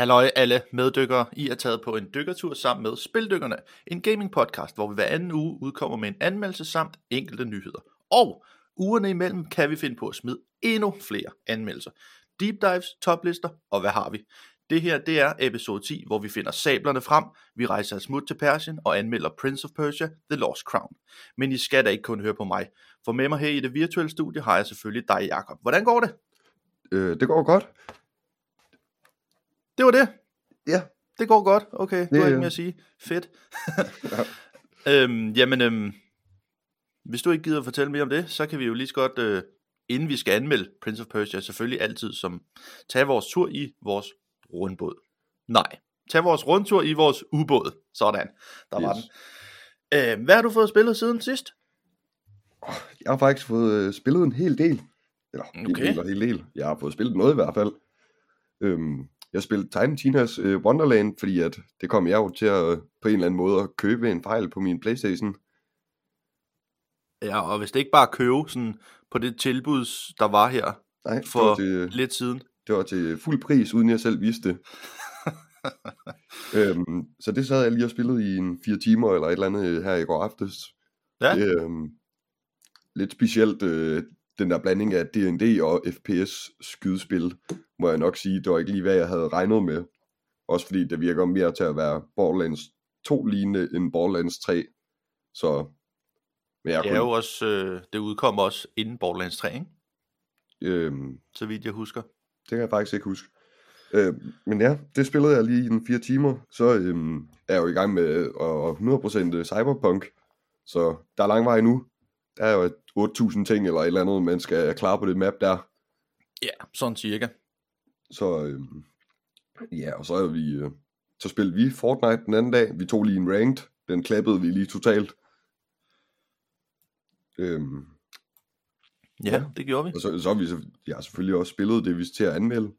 Halløj alle meddykkere, I er taget på en dykkertur sammen med Spildykkerne, en gaming podcast, hvor vi hver anden uge udkommer med en anmeldelse samt enkelte nyheder. Og ugerne imellem kan vi finde på at smide endnu flere anmeldelser. Deep dives, toplister og hvad har vi? Det her det er episode 10, hvor vi finder sablerne frem, vi rejser et smut til Persien og anmelder Prince of Persia The Lost Crown. Men I skal da ikke kun høre på mig, for med mig her i det virtuelle studie har jeg selvfølgelig dig, Jakob. Hvordan går det? Øh, det går godt. Det var det. Ja. Det går godt. Okay, du Ja, har ikke ja. mere at sige. Fedt. øhm, jamen, øhm, hvis du ikke gider at fortælle mere om det, så kan vi jo lige så godt, øh, inden vi skal anmelde Prince of Persia, selvfølgelig altid som tage vores tur i vores rundbåd. Nej, tage vores rundtur i vores ubåd. Sådan, der var Yes. den. Øh, hvad har du fået spillet siden sidst? Jeg har faktisk fået øh, spillet en hel del. Eller en Okay. hel del og hel del. Jeg har fået spillet noget i hvert fald. Øhm, jeg spillede Tiny Tina's øh, Wonderland, fordi at det kom jeg jo til at øh, på en eller anden måde at købe en fejl på min Playstation. Ja, og hvis det ikke bare købe sådan på det tilbud, der var her Nej, for var til, lidt siden. det var til fuld pris, uden jeg selv vidste det. øhm, så det sad jeg lige og spillede i en fire timer eller et eller andet øh, her i går aftes. Ja. Det, øhm, lidt specielt øh, den der blanding af D&D og FPS skydespil, må jeg nok sige. Det var ikke lige, hvad jeg havde regnet med. Også fordi det virker mere til at være Borderlands 2 lignende end Borderlands 3. Så men jeg Det er jo også, øh, det udkom også inden Borderlands 3, ikke? øhm, så vidt jeg husker. Det kan jeg faktisk ikke huske. Øh, men ja, det spillede jeg lige i en fire timer. Så øhm, er jeg jo i gang med øh, 100% Cyberpunk. Så der er lang vej nu. Der er jo 8.000 ting eller et eller andet, man skal klare på det map der. Ja, sådan cirka. Så øhm, ja, og så er vi... Øh, så spillede vi Fortnite den anden dag. Vi tog lige en ranked. Den klappede vi lige totalt. Øhm, Ja, Ja. det gjorde vi. og så, så har vi så, ja, selvfølgelig også spillet det, vi til at anmelde.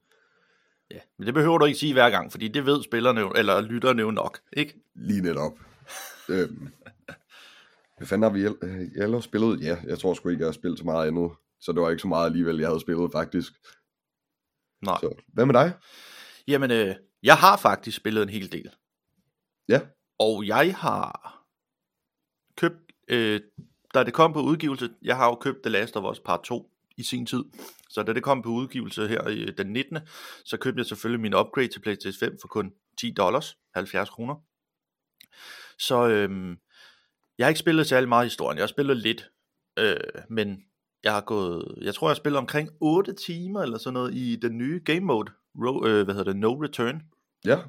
Ja, men det behøver du ikke sige hver gang, fordi det ved spillerne jo, eller lytterne jo nok, ikke? Lige netop. øhm, hvad fanden har vi øh, ellers spillet? Ja, jeg tror sgu ikke, jeg har spillet så meget andet. Så det var ikke så meget alligevel, jeg havde spillet faktisk. Nej. Så, hvad med dig? Jamen, øh, jeg har faktisk spillet en hel del. Ja. Og jeg har købt, øh, da det kom på udgivelse, jeg har jo købt The Last of Us Part 2 i sin tid. Så da det kom på udgivelse her i den 19. Så købte jeg selvfølgelig min upgrade til PlayStation 5 for kun 10 dollars, 70 kroner. Så øhm, jeg har ikke spillet særlig meget historien. Jeg har spillet lidt, øh, men jeg har gået, jeg tror jeg har spillet omkring 8 timer eller sådan noget i den nye game mode, ro, øh, hvad hedder det, No Return. Ja,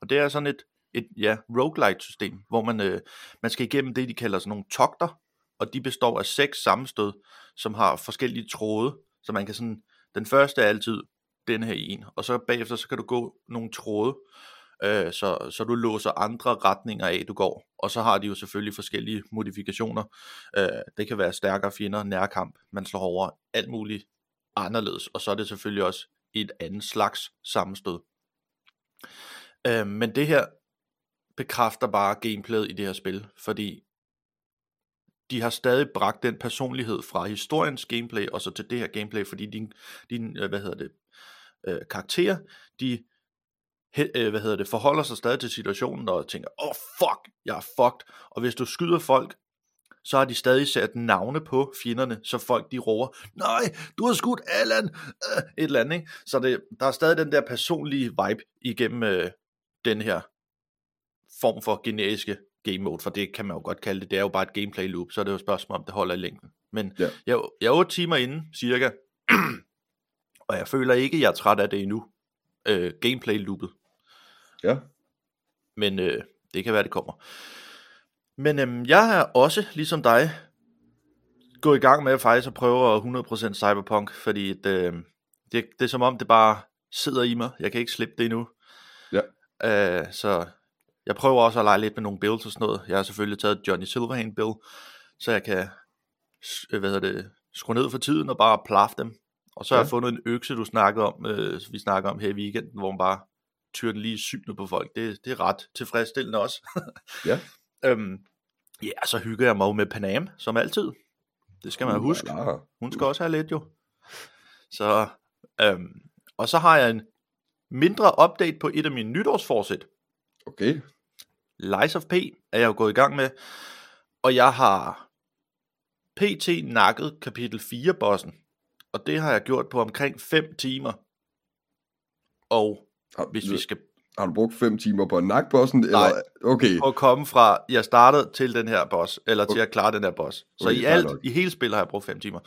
Og det er sådan et, et ja, roguelite system, hvor man, øh, man skal igennem det, de kalder sådan nogle togter, og de består af seks sammenstød, som har forskellige tråde, så man kan sådan, den første er altid den her en, og så bagefter så kan du gå nogle tråde, øh, så, så du låser andre retninger af, du går, og så har de jo selvfølgelig forskellige modifikationer, øh, det kan være stærkere fjender, nærkamp, man slår over, alt muligt anderledes, og så er det selvfølgelig også et andet slags sammenstød. Øh, men det her bekræfter bare gameplayet i det her spil, fordi de har stadig bragt den personlighed fra historiens gameplay og så til det her gameplay, fordi din, din øh, hvad hedder det, øh, karakterer, de he, øh, hvad hedder det, forholder sig stadig til situationen og tænker, åh oh, fuck, jeg er fucked. Og hvis du skyder folk, så har de stadig sat navne på fjenderne, så folk de råber, nej, du har skudt Allan, øh, et eller andet, ikke? Så det, der er stadig den der personlige vibe igennem øh, den her form for generiske game mode, for det kan man jo godt kalde det, det er jo bare et gameplay loop, så er det jo et spørgsmål, om det holder i længden. Men Ja. jeg, jeg er 8 timer inde, cirka, og jeg føler ikke, jeg er træt af det endnu, øh, gameplay loopet, ja. men øh, det kan være, det kommer. Men øhm, jeg er også, ligesom dig, gået i gang med at faktisk at prøve 100% Cyberpunk, fordi det, øh, det, det er som om, det bare sidder i mig. Jeg kan ikke slippe det endnu. Ja. Øh, så jeg prøver også at lege lidt med nogle builds og sådan noget. Jeg har selvfølgelig taget Johnny Silverhand build, så jeg kan øh, hvad hedder det, skrue ned for tiden og bare plaffe dem. Og så har Ja. jeg fundet en økse, du snakkede om, øh, vi snakker om her i weekenden, hvor man bare tyrer den lige i synet på folk. Det, det er ret tilfredsstillende også. Ja. øhm, ja, så hygger jeg mig jo med Panam, som altid. Det skal man Uh, huske. la, la. Hun skal også have lidt jo. Så, øhm, og så har jeg en mindre update på et af mine nytårsforsæt. Okay. Lies of P er jeg jo gået i gang med, og jeg har PT nakket kapitel 4 bossen, og det har jeg gjort på omkring 5 timer. Og Har, hvis vi skal har du brugt 5 timer på at nakke bossen? Nej. Eller? Okay. at komme fra, jeg startede til den her boss, eller til at klare den her boss. Så Okay, i alt, nok. i hele spillet har jeg brugt 5 timer.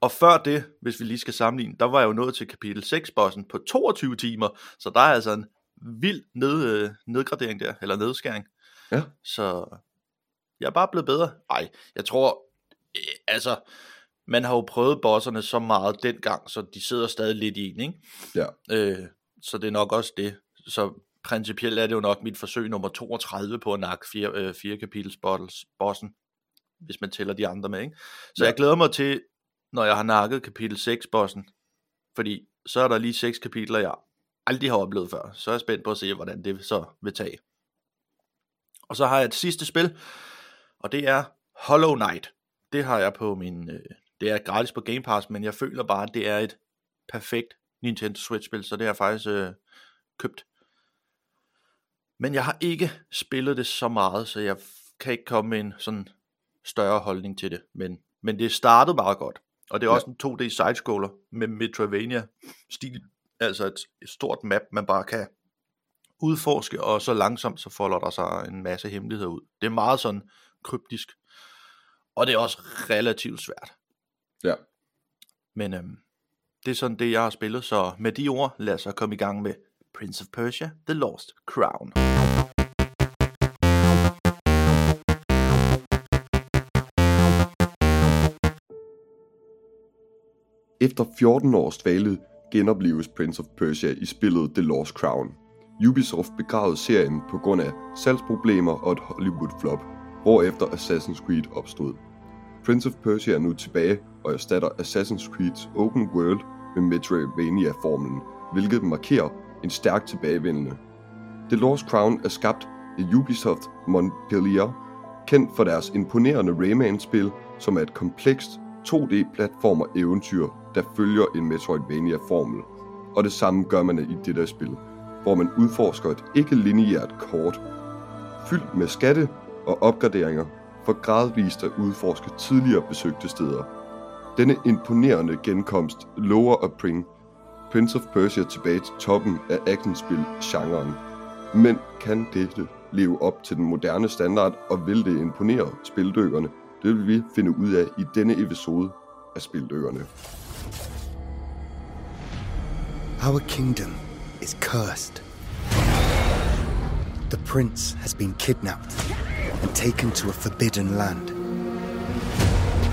Og før det, hvis vi lige skal sammenligne, der var jeg jo nået til kapitel 6 bossen på 22 timer, så der er altså en vild ned, øh, nedgradering der, eller nedskæring. Ja. Så jeg er bare blevet bedre. Ej, jeg tror, øh, altså, man har jo prøvet bosserne så meget dengang, så de sidder stadig lidt i en, ikke? Ja. Øh, så det er nok også det. Så principielt er det jo nok mit forsøg nummer 32 på at nakke fire, øh, fire kapitels bossen, hvis man tæller de andre med, ikke? Så Ja. jeg glæder mig til, når jeg har nakket kapitel 6 bossen, fordi så er der lige seks kapitler, jeg aldrig har oplevet før. Så er jeg spændt på at se, hvordan det så vil tage. Og så har jeg et sidste spil, og det er Hollow Knight. Det har jeg på min... Øh, det er gratis på Game Pass, men jeg føler bare, at det er et perfekt Nintendo Switch-spil, så det har jeg faktisk øh, købt. Men jeg har ikke spillet det så meget, så jeg kan ikke komme med en sådan større holdning til det. Men, men det startede meget godt. Og det er Ja. også en 2D sidescroller med Metroidvania-stil. Altså et, et stort map, man bare kan udforske, og så langsomt så folder der sig en masse hemmeligheder ud. Det er meget sådan kryptisk. Og det er også relativt svært. Ja. Men øhm, det er sådan det, jeg har spillet. Så med de ord, lad os så komme i gang med Prince of Persia, The Lost Crown. Efter 14 års dvale genopleves Prince of Persia i spillet The Lost Crown. Ubisoft begravede serien på grund af salgsproblemer og et Hollywood-flop, hvorefter Assassin's Creed opstod. Prince of Persia er nu tilbage og erstatter Assassin's Creed's Open World med Metroidvania-formlen, hvilket markerer en stærk tilbagevendende. The Lost Crown er skabt af Ubisoft Montpellier, kendt for deres imponerende Rayman-spil, som er et komplekst 2D-platformer-eventyr, der følger en Metroidvania-formel. Og det samme gør man i dette spil, hvor man udforsker et ikke-lineært kort, fyldt med skatte og opgraderinger, for gradvist at udforske tidligere besøgte steder. Denne imponerende genkomst lover at bringe Prince of Persia tilbage til toppen af actionspil-genren. Men kan dette leve op til den moderne standard, og vil det imponere spildykkerne? Det vil vi finde ud af i denne episode af Spildykkerne. Our kingdom is cursed. The prince has been kidnapped and taken to a forbidden land.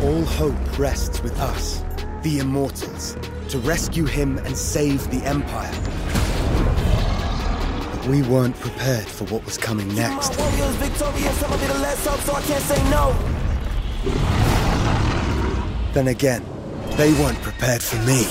All hope rests with us, the immortals, to rescue him and save the empire. But we weren't prepared for what was coming next. Warriors victorious, I'ma be the last up, so I can't say no. Then again, they weren't prepared for me.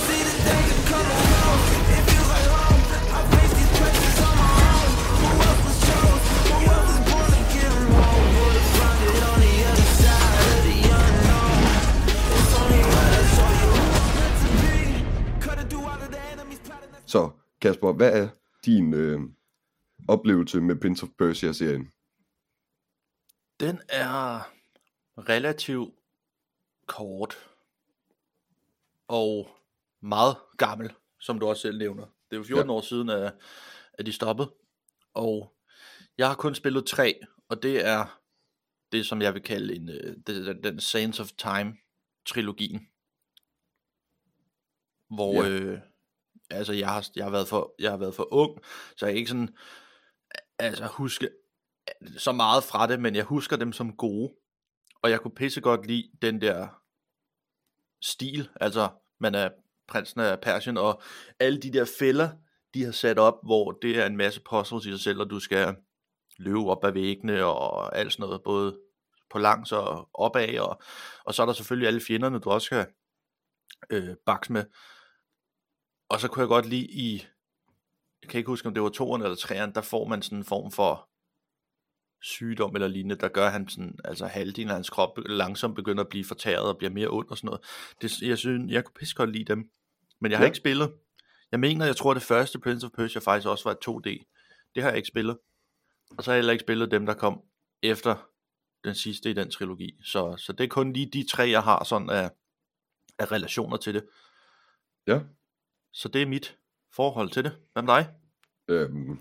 Så Kasper, hvad er din øh, oplevelse med Prince of Persia-serien? Den er relativt kort og meget gammel, som du også selv nævner. Det er jo 14 Ja. år siden, at, at de stoppede, og jeg har kun spillet tre, og det er det, som jeg vil kalde en, øh, den, den Sands of Time-trilogien. Hvor, ja. øh, altså jeg har, jeg, har været for, jeg har været for ung, så jeg ikke sådan, altså huske så meget fra det, men jeg husker dem som gode. Og jeg kunne pisse godt lide den der stil, altså man er prinsen af Persien, og alle de der fælder, de har sat op, hvor det er en masse puzzles i sig selv, og du skal løbe op ad væggene og alt sådan noget, både på langs og opad, og, og så er der selvfølgelig alle fjenderne, du også skal øh, bakse med. Og så kunne jeg godt lide i, jeg kan ikke huske, om det var toeren eller treeren, der får man sådan en form for sygdom eller lignende, der gør, at han sådan, altså halvdelen af hans krop langsomt begynder at blive fortæret og bliver mere ond og sådan noget. Det, jeg synes, jeg kunne pisse godt lide dem. Men jeg har Ja. ikke spillet. Jeg mener, jeg tror, det første Prince of Persia faktisk også var et 2D. Det har jeg ikke spillet. Og så har jeg heller ikke spillet dem, der kom efter den sidste i den trilogi. Så, så det er kun lige de tre, jeg har sådan af, af relationer til det. Ja. Så det er mit forhold til det. Hvad med dig? Øhm,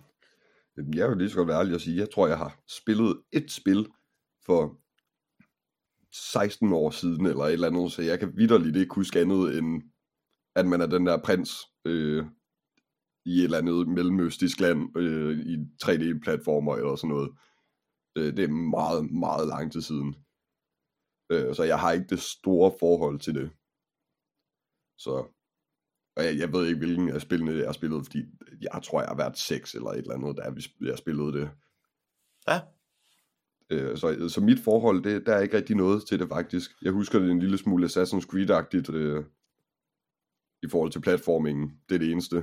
jeg vil lige så godt være ærlig og sige, jeg tror, jeg har spillet et spil for 16 år siden, eller et eller andet, så jeg kan vidderligt ikke huske andet, end at man er den der prins øh, i et eller andet mellemøstisk land øh, i 3D-platformer eller sådan noget. Øh, det er meget, meget lang tid siden. Øh, så jeg har ikke det store forhold til det. Så og jeg, jeg ved ikke, hvilken af spillene jeg har spillet, fordi jeg tror, jeg har været 6 eller et eller andet, da jeg spillede det. Ja, Øh, så, så mit forhold, det, der er ikke rigtig noget til det faktisk. Jeg husker det en lille smule Assassin's Creed-agtigt øh, i forhold til platformingen. Det er det eneste.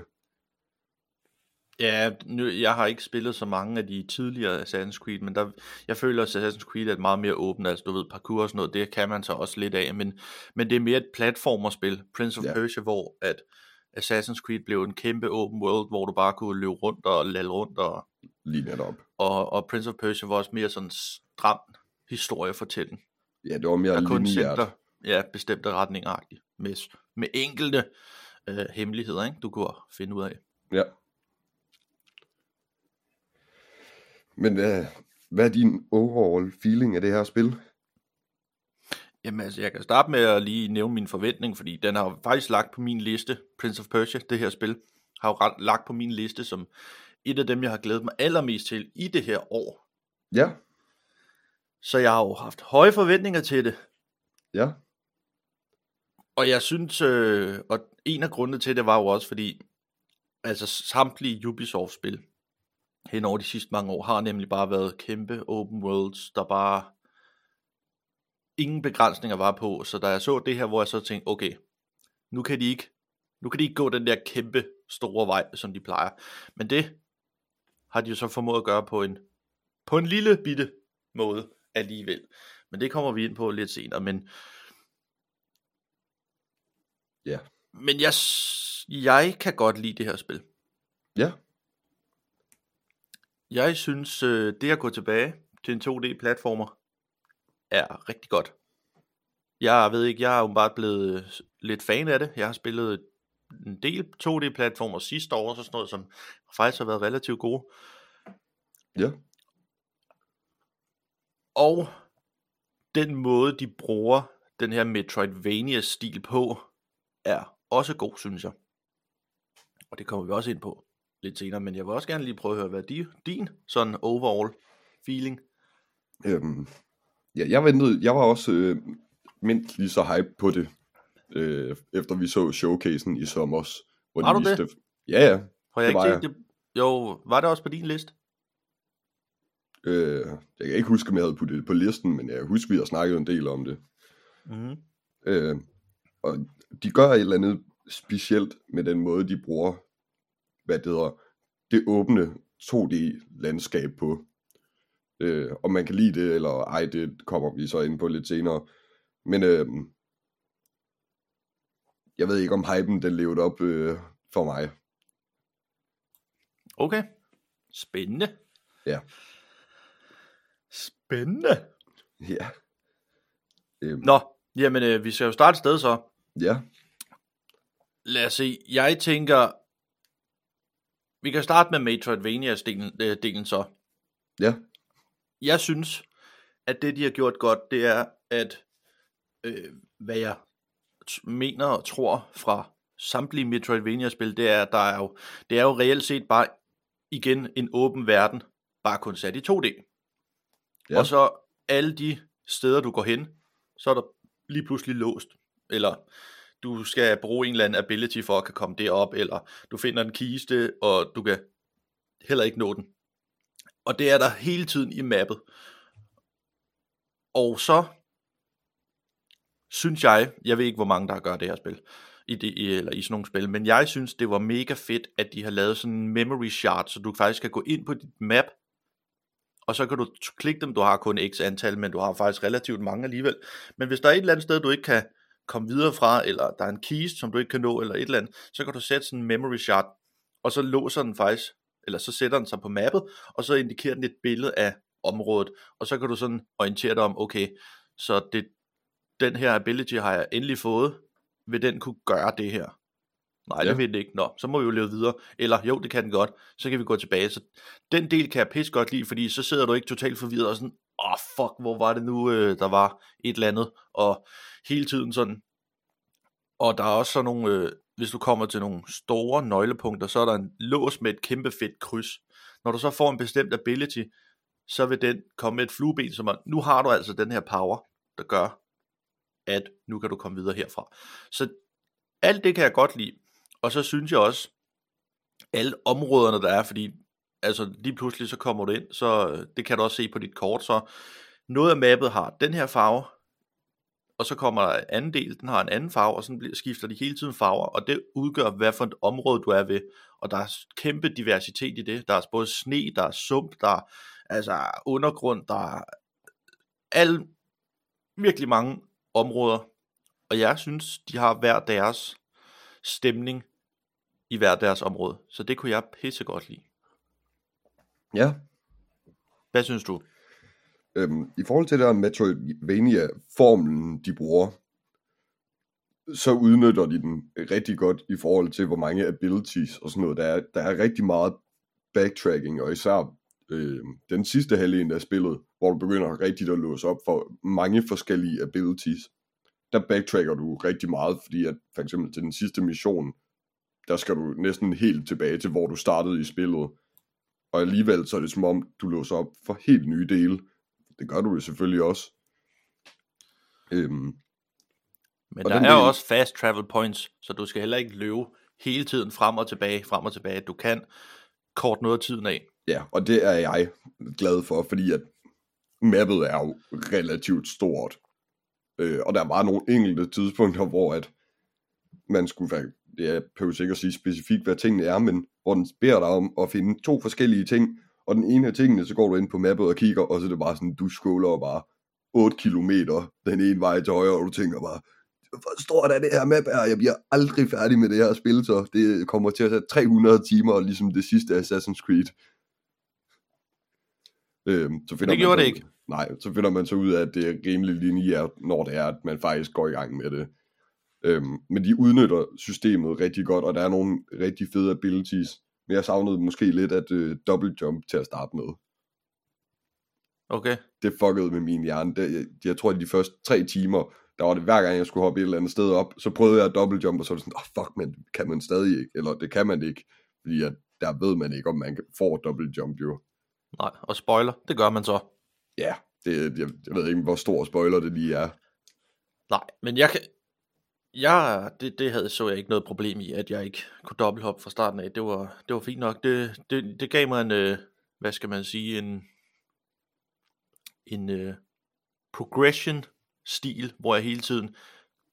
Ja, nu, jeg har ikke spillet så mange af de tidligere Assassin's Creed, men der, jeg føler, at Assassin's Creed er et meget mere åbent, altså du ved, parkour og sådan noget, det kan man så også lidt af, men, men det er mere et platformerspil, Prince of Ja. Persia, hvor at Assassin's Creed blev en kæmpe open world, hvor du bare kunne løbe rundt og lalle rundt, og, Lige netop. og, og Prince of Persia var også mere sådan stram historiefortælling, Ja, det var mere der kun sendte ja, bestemte retninger med, med enkelte øh, hemmeligheder, ikke, du kunne finde ud af. Ja. Men hvad, hvad er din overall feeling af det her spil? Jamen altså, jeg kan starte med at lige nævne min forventning, fordi den har jo faktisk lagt på min liste, Prince of Persia, det her spil, har jo lagt på min liste som et af dem, jeg har glædet mig allermest til i det her år. Ja, Så jeg har jo haft høje forventninger til det, ja, og jeg synes, øh, og en af grundene til det var jo også fordi, altså samtlige Ubisoft-spil hen over de sidste mange år, har nemlig bare været kæmpe open worlds, der bare ingen begrænsninger var på, så da jeg så det her, hvor jeg så tænkte, okay, nu kan de ikke, nu kan de ikke gå den der kæmpe store vej, som de plejer. Men det har de jo så formået at gøre på en, på en lille bitte måde alligevel. Men det kommer vi ind på lidt senere, men Ja. men jeg, jeg kan godt lide det her spil. ja, Jeg synes, øh, det at gå tilbage til en 2D-platformer er rigtig godt. Jeg ved ikke, jeg er jo bare blevet øh, lidt fan af det. Jeg har spillet en del 2D-platformer sidste år, så sådan noget, som faktisk har været relativt gode. ja, Og den måde, de bruger den her Metroidvania-stil på, er også god, synes jeg. Og det kommer vi også ind på lidt senere, men jeg vil også gerne lige prøve at høre, hvad er di- din sådan overall feeling? Øhm, ja, jeg ventede, jeg var også øh, mindst lige så hype på det, øh, efter vi så showcasen i sommer. Hvor Var de du det? viste, Ja, ja. Har jeg Det ikke set det? Jo, var det også på din liste? Øh, jeg kan ikke huske, om jeg havde puttet det på listen, men jeg husker, vi har snakket en del om det. Mm-hmm. Øh, og de gør et eller andet specielt med den måde, de bruger, hvad det hedder, det åbne 2D-landskab på. Øh, om man kan lide det, eller ej, det kommer vi så ind på lidt senere. Men øh, jeg ved ikke, om hypen den levede op øh, for mig. Okay. Spændende. Ja. Spændende. Ja. Øh, Nå, jamen øh, vi skal jo starte et sted så. Ja, Lad os se. Jeg tænker, vi kan starte med Metroidvania-delen øh, så. ja, Jeg synes, at det de har gjort godt, det er, at øh, hvad jeg mener og tror fra samtlige Metroidvania-spil, det er, at der er jo, det er jo reelt set bare igen en åben verden, bare kun sat i 2D. Ja. Og så alle de steder, du går hen, så er der lige pludselig låst. Eller du skal bruge en eller anden ability for at kan komme derop, eller du finder en kiste, og du kan heller ikke nå den. Og det er der hele tiden i mappet. Og så synes jeg, jeg ved ikke hvor mange der gør det her spil, i det, eller i sådan nogle spil, men jeg synes det var mega fedt, at de har lavet sådan en memory shard, så du faktisk kan gå ind på dit map, og så kan du klikke dem, du har kun x antal, men du har faktisk relativt mange alligevel. Men hvis der er et eller andet sted, du ikke kan komme videre fra, eller der er en kiste, som du ikke kan nå, eller et eller andet, så kan du sætte sådan en memory shard, og så låser den faktisk, eller så sætter den sig på mappet, og så indikerer den et billede af området, og så kan du sådan orientere dig om, okay, så det, den her ability har jeg endelig fået, vil den kunne gøre det her? Nej, Ja. det vil den ikke. Nå, så må vi jo leve videre. Eller jo, det kan den godt. Så kan vi gå tilbage. Så den del kan jeg pisse godt lide, fordi så sidder du ikke totalt forvirret og sådan, åh oh, fuck, hvor var det nu, øh, der var et eller andet. Og hele tiden sådan. Og der er også sådan nogle, øh, hvis du kommer til nogle store nøglepunkter, så er der en lås med et kæmpe fedt kryds. Når du så får en bestemt ability, så vil den komme med et flueben, som er, nu har du altså den her power, der gør, at nu kan du komme videre herfra. Så alt det kan jeg godt lide. Og så synes jeg også, alle områderne der er, fordi altså lige pludselig så kommer du ind, så øh, det kan du også se på dit kort, så noget af mappet har den her farve, og så kommer der en anden del, den har en anden farve, og sådan bliver- skifter de hele tiden farver, og det udgør, hvad for et område du er ved, og der er kæmpe diversitet i det, der er både sne, der er sump, der er altså undergrund, der er alle, virkelig mange områder, og jeg synes, de har hver deres stemning i hver deres område, så det kunne jeg pisse godt lide. Ja, Hvad synes du? Øhm, i forhold til der Metroidvania-formlen, de bruger, så udnytter de den rigtig godt i forhold til, hvor mange abilities og sådan noget. Der er, der er rigtig meget backtracking, og især øh, den sidste halvdel af spillet, hvor du begynder rigtigt at låse op for mange forskellige abilities. Der backtracker du rigtig meget, fordi at for eksempel til den sidste mission, der skal du næsten helt tilbage til, hvor du startede i spillet. Og alligevel så er det som om, du låser op for helt nye dele. Det gør du jo selvfølgelig også. Øhm, Men Og der er del- også fast travel points, så du skal heller ikke løbe hele tiden frem og tilbage, frem og tilbage. Du kan kort noget af tiden af. Ja, og det er jeg glad for, fordi at mappet er jo relativt stort. Øh, og der var nogle enkelte tidspunkter, hvor at man skulle være, jeg behøver sikkert sige specifikt, hvad tingene er, men hvor den beder dig om at finde to forskellige ting, og den ene af tingene, så går du ind på mappet og kigger, og så er det bare sådan, du scroller bare 8 kilometer den ene vej til højre, og du tænker bare, hvor stort er det her map er, jeg bliver aldrig færdig med det her spil, så det kommer til at tage 300 timer, ligesom det sidste Assassin's Creed. Øhm, så finder Det man gjorde så det ikke. Nej, så finder man så ud af, at det er rimelig lineært, når det er, at man faktisk går i gang med det. Øhm, men de udnytter systemet rigtig godt, og der er nogle rigtig fede abilities. Men jeg savnede måske lidt at øh, double jump til at starte med. Okay. Det fuckede med min hjerne. Det, jeg, jeg tror, at de første tre timer, der var det hver gang, jeg skulle hoppe et eller andet sted op, så prøvede jeg at double jump, og så var det sådan, oh, fuck, men kan man stadig ikke? Eller det kan man ikke, fordi at der ved man ikke, om man får double jump jo. Nej, og spoiler, det gør man så. Ja, det, jeg, jeg ved ikke, hvor stor spoiler det lige er. Nej, men jeg kan... Jeg, det, det havde så jeg ikke noget problem i, at jeg ikke kunne dobbelthoppe fra starten af. Det var, det var fint nok. Det, det, det gav mig en, øh, hvad skal man sige, en, en øh, progression stil, hvor jeg hele tiden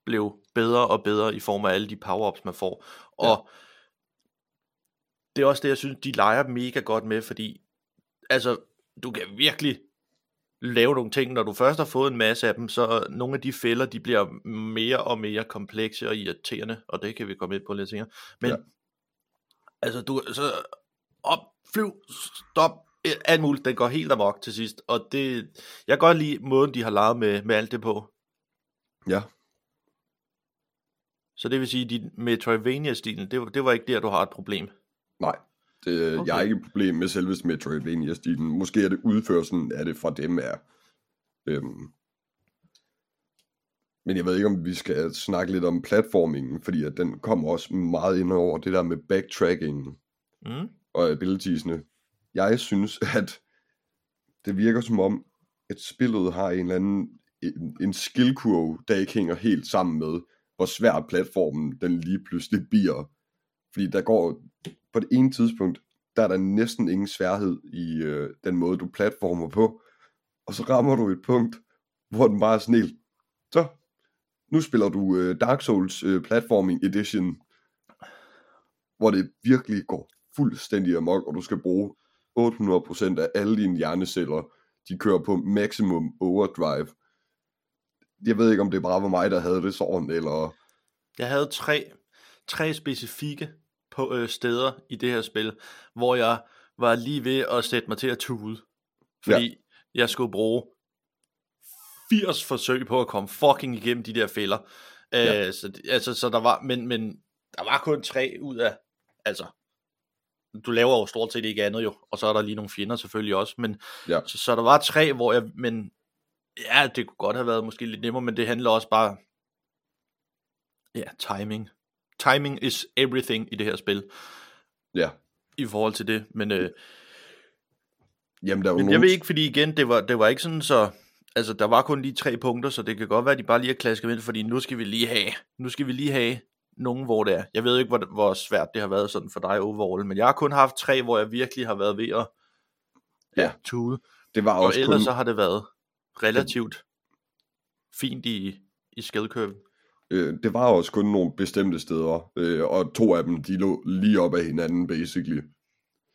blev bedre og bedre i form af alle de power-ups, man får. Og det er også det, jeg synes, de leger mega godt med, fordi altså, du kan virkelig lave nogle ting, når du først har fået en masse af dem, så nogle af de fælder, de bliver mere og mere komplekse og irriterende, og det kan vi komme ind på lidt senere. Men Ja. altså, du så op, flyv, stop, eh, alt muligt, den går helt amok til sidst, og det, jeg kan godt lide måden, de har lavet med, med alt det på. Ja, Så det vil sige, din Metroidvania-stilen, det, det var ikke der, du har et problem. nej. Det, okay. Okay. Jeg har ikke et problem med selve Metroidvania-stilen. Måske er det udførelsen af det fra dem er. Øhm. Men jeg ved ikke, om vi skal snakke lidt om platformingen, fordi at den kommer også meget ind over det der med backtracking Mm? og abilitiesne. Jeg synes, at det virker som om, at spillet har en eller anden en, en skill curve, der ikke hænger helt sammen med, hvor svært platformen den lige pludselig bliver. Fordi der går, på det ene tidspunkt, der er der næsten ingen sværhed i øh, den måde, du platformer på. Og så rammer du et punkt, hvor den bare er snil. så, nu spiller du øh, Dark Souls øh, Platforming Edition, hvor det virkelig går fuldstændig amok, og du skal bruge 800% af alle dine hjerneceller, de kører på maximum overdrive. jeg ved ikke, om det bare var mig, der havde det sådan, eller... Jeg havde tre, tre specifikke på, øh, steder i det her spil, hvor jeg var lige ved at sætte mig til at tude. Fordi ja. jeg skulle bruge 80 forsøg på at komme fucking igennem de der fælder. Ja. Øh, så, altså, så der var, men, men der var kun tre ud af, altså, du laver jo stort set ikke andet jo, og så er der lige nogle fjender selvfølgelig også, men Ja. så, så der var tre, hvor jeg, men ja, det kunne godt have været måske lidt nemmere, men det handler også bare, ja, timing. Timing is everything i det her spil, Ja. i forhold til det, men, øh, Jamen, der er jo men nogen... jeg ved ikke, fordi igen, det var, det var ikke sådan så, altså der var kun lige tre punkter, så det kan godt være, at de bare lige har klasket ind, fordi nu skal vi lige have, nu skal vi lige have nogen, hvor det er. Jeg ved ikke, hvor, hvor svært det har været sådan for dig overall, men jeg har kun haft tre, hvor jeg virkelig har været ved at ja, Ja. tude. Det var Og også ellers kun... så har det været relativt fint i, i skillkurven. Øh, det var også kun nogle bestemte steder, øh, og to af dem, de lå lige op ad hinanden, basically.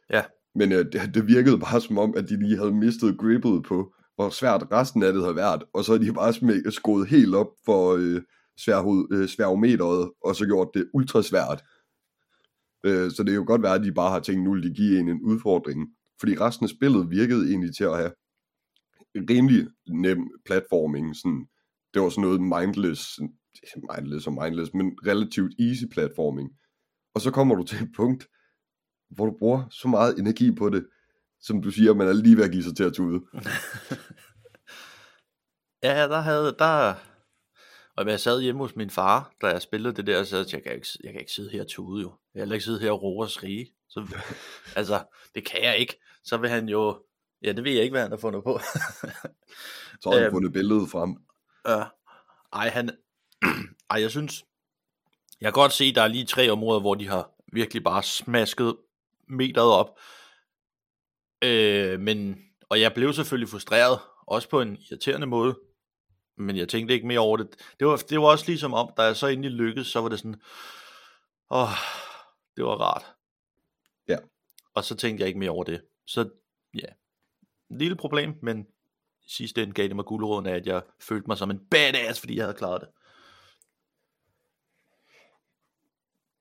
Ja. Men øh, det, det virkede bare som om, at de lige havde mistet grippet på, hvor svært resten af det havde været, og så er de bare smæ- skruet helt op for øh, sværhoved, øh, og så gjort det ultra svært. Øh, så det kan jo godt være, at de bare har tænkt, nu vil de give en en udfordring. Fordi resten af spillet virkede egentlig til at have rimelig nem platforming. Sådan, det var sådan noget mindless, mindless og mindless, men relativt easy platforming. Og så kommer du til et punkt, hvor du bruger så meget energi på det, som du siger, man er lige ved at give sig til at tude. Ja, der havde, der, og jeg sad hjemme hos min far, da jeg spillede det der, så jeg, jeg kan ikke, jeg kan ikke sidde her og tude jo. Jeg kan ikke sidde her og roe og skrige. Så, altså, det kan jeg ikke. Så vil han jo, ja, det ved jeg ikke, hvad han har fundet på. Så har han Øhm. fundet billedet frem. Øh, ej, han, ej, jeg synes, jeg kan godt se, at der er lige tre områder, hvor de har virkelig bare smasket meteret op. Øh, men, og jeg blev selvfølgelig frustreret, også på en irriterende måde, men jeg tænkte ikke mere over det. Det var, det var også ligesom om, da jeg så endelig lykkedes, så var det sådan, åh, det var rart. Ja. Og så tænkte jeg ikke mere over det. Så ja, lille problem, men i sidste ende gav det mig guldråden af, at jeg følte mig som en badass, fordi jeg havde klaret det.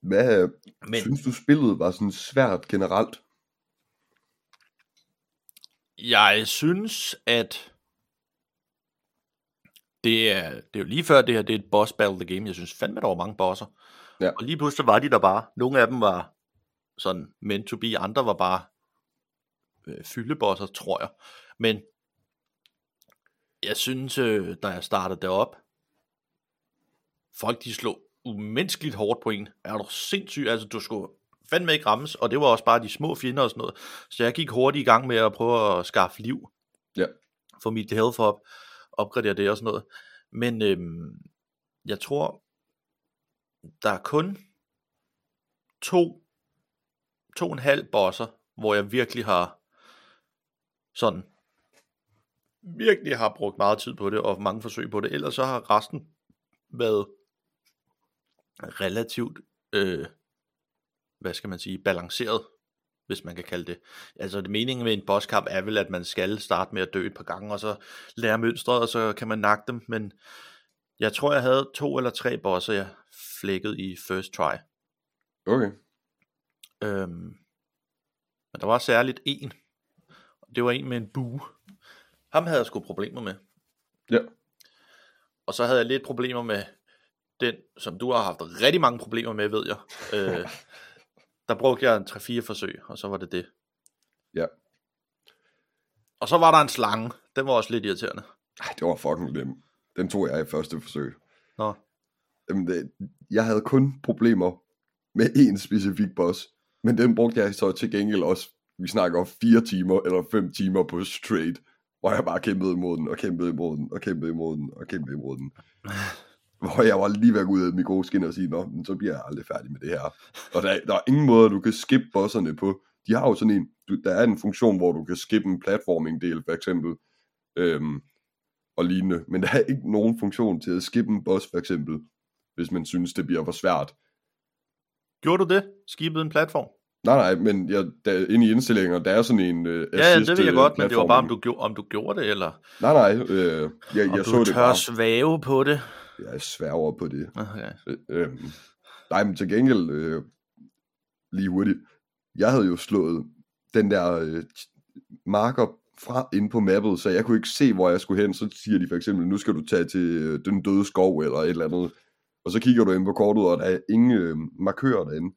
Hvad Men synes du, spillet var sådan svært generelt? jeg synes, at det er, det er jo lige før det her, det er et boss battle the game. Jeg synes fandme, der var mange bosser. Ja. Og lige pludselig var de der bare. Nogle af dem var sådan meant to be, andre var bare øh, fyldebosser, tror jeg. Men jeg synes, øh, da jeg startede det op, folk de slog umenneskeligt hårdt på en. Er du sindssyg? Altså, du skulle fandme ikke rammes, og det var også bare de små fjender og sådan noget. Så jeg gik hurtigt i gang med at prøve at skaffe liv. Ja. Få mit health op, opgradere det og sådan noget. Men øhm, jeg tror, der er kun to, to og en halv bosser, hvor jeg virkelig har sådan virkelig har brugt meget tid på det, og mange forsøg på det. Ellers så har resten været relativt, øh, hvad skal man sige, balanceret, hvis man kan kalde det. Altså det meningen med en bosskamp er vel, at man skal starte med at dø et par gange, og så lære mønstret, og så kan man nakke dem, men jeg tror, jeg havde to eller tre bosser, jeg flækkede i first try. Okay. Øhm, men der var særligt en. Det var en med en bue. Ham havde jeg sgu problemer med. Ja. Og så havde jeg lidt problemer med den, som du har haft rigtig mange problemer med, ved jeg. Øh, der brugte jeg en 3-4 forsøg, og så var det det. Ja. Og så var der en slange. Den var også lidt irriterende. Ej, det var fucking nem. Den tog jeg i første forsøg. Nå. Jamen, det, jeg havde kun problemer med én specifik boss, men den brugte jeg så til gengæld også, vi snakker om fire timer eller fem timer på straight, hvor jeg bare kæmpede imod den, og kæmpede imod den, og kæmpede imod den, og kæmpede imod den. Hvor jeg var lige ved at gå ud af mit gode skin og sige, nå, men så bliver jeg aldrig færdig med det her. Og der, der er ingen måde, du kan skippe bosserne på. De har jo sådan en, du, der er en funktion, hvor du kan skippe en platforming-del, for eksempel, øhm, og lignende. Men der er ikke nogen funktion til at skippe en boss, for eksempel, hvis man synes, det bliver for svært. Gjorde du det? Skibede en platform? Nej, nej, men jeg, der, inde i indstillinger, der er sådan en uh, Ja, ja, det ved jeg øh, godt, men det var bare, om du, gjorde, om du gjorde det, eller Nej, nej, øh, jeg, om jeg du så det tør bare. svæve på det. Jeg sværger på det. Okay. Øh, øh, nej, men til gengæld, øh, lige hurtigt, jeg havde jo slået den der øh, marker fra ind på mappet, så jeg kunne ikke se, hvor jeg skulle hen. Så siger de for eksempel, nu skal du tage til øh, den døde skov eller et eller andet. Og så kigger du ind på kortet, og der er ingen øh, markører derinde.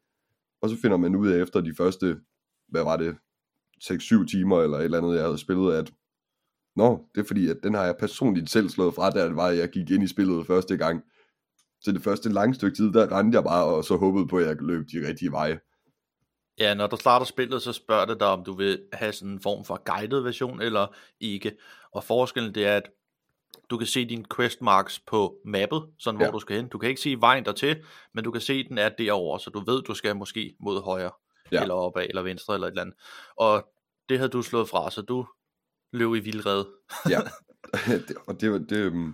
Og så finder man ud af efter de første, hvad var det, 6-7 timer eller et eller andet, jeg havde spillet, at Nå, det er fordi, at den har jeg personligt selv slået fra, da det var, at jeg gik ind i spillet første gang. Så det første lange stykke tid, der rendte jeg bare, og så håbede på, at jeg løb de rigtige veje. Ja, når du starter spillet, så spørger det dig, om du vil have sådan en form for guided version, eller ikke. Og forskellen det er, at du kan se dine quest marks på mappet, sådan hvor Ja. du skal hen. Du kan ikke se vejen dertil, men du kan se, at den er derovre, så du ved, du skal måske mod højre, ja. eller opad, eller venstre, eller et eller andet. Og det havde du slået fra, så du løb i vildred. Ja, det, og det, var- det, øhm,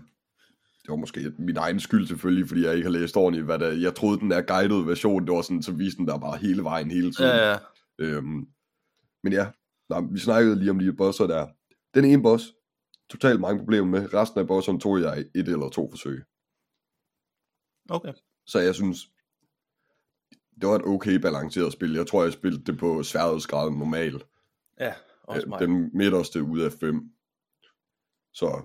det var måske min egen skyld selvfølgelig, fordi jeg ikke har læst ordentligt, hvad der, jeg troede den der guided version, det var sådan, så viste den der bare hele vejen hele tiden. Ja, ja. Øhm, men ja, nej, vi snakkede lige om de bosser der. Den ene boss, totalt mange problemer med. Resten af bosserne tog jeg et eller to forsøg. Okay. Så jeg synes, det var et okay balanceret spil. Jeg tror, jeg spillede det på sværhedsgraden normal. Ja, også mig. Den midterste ud af fem. Så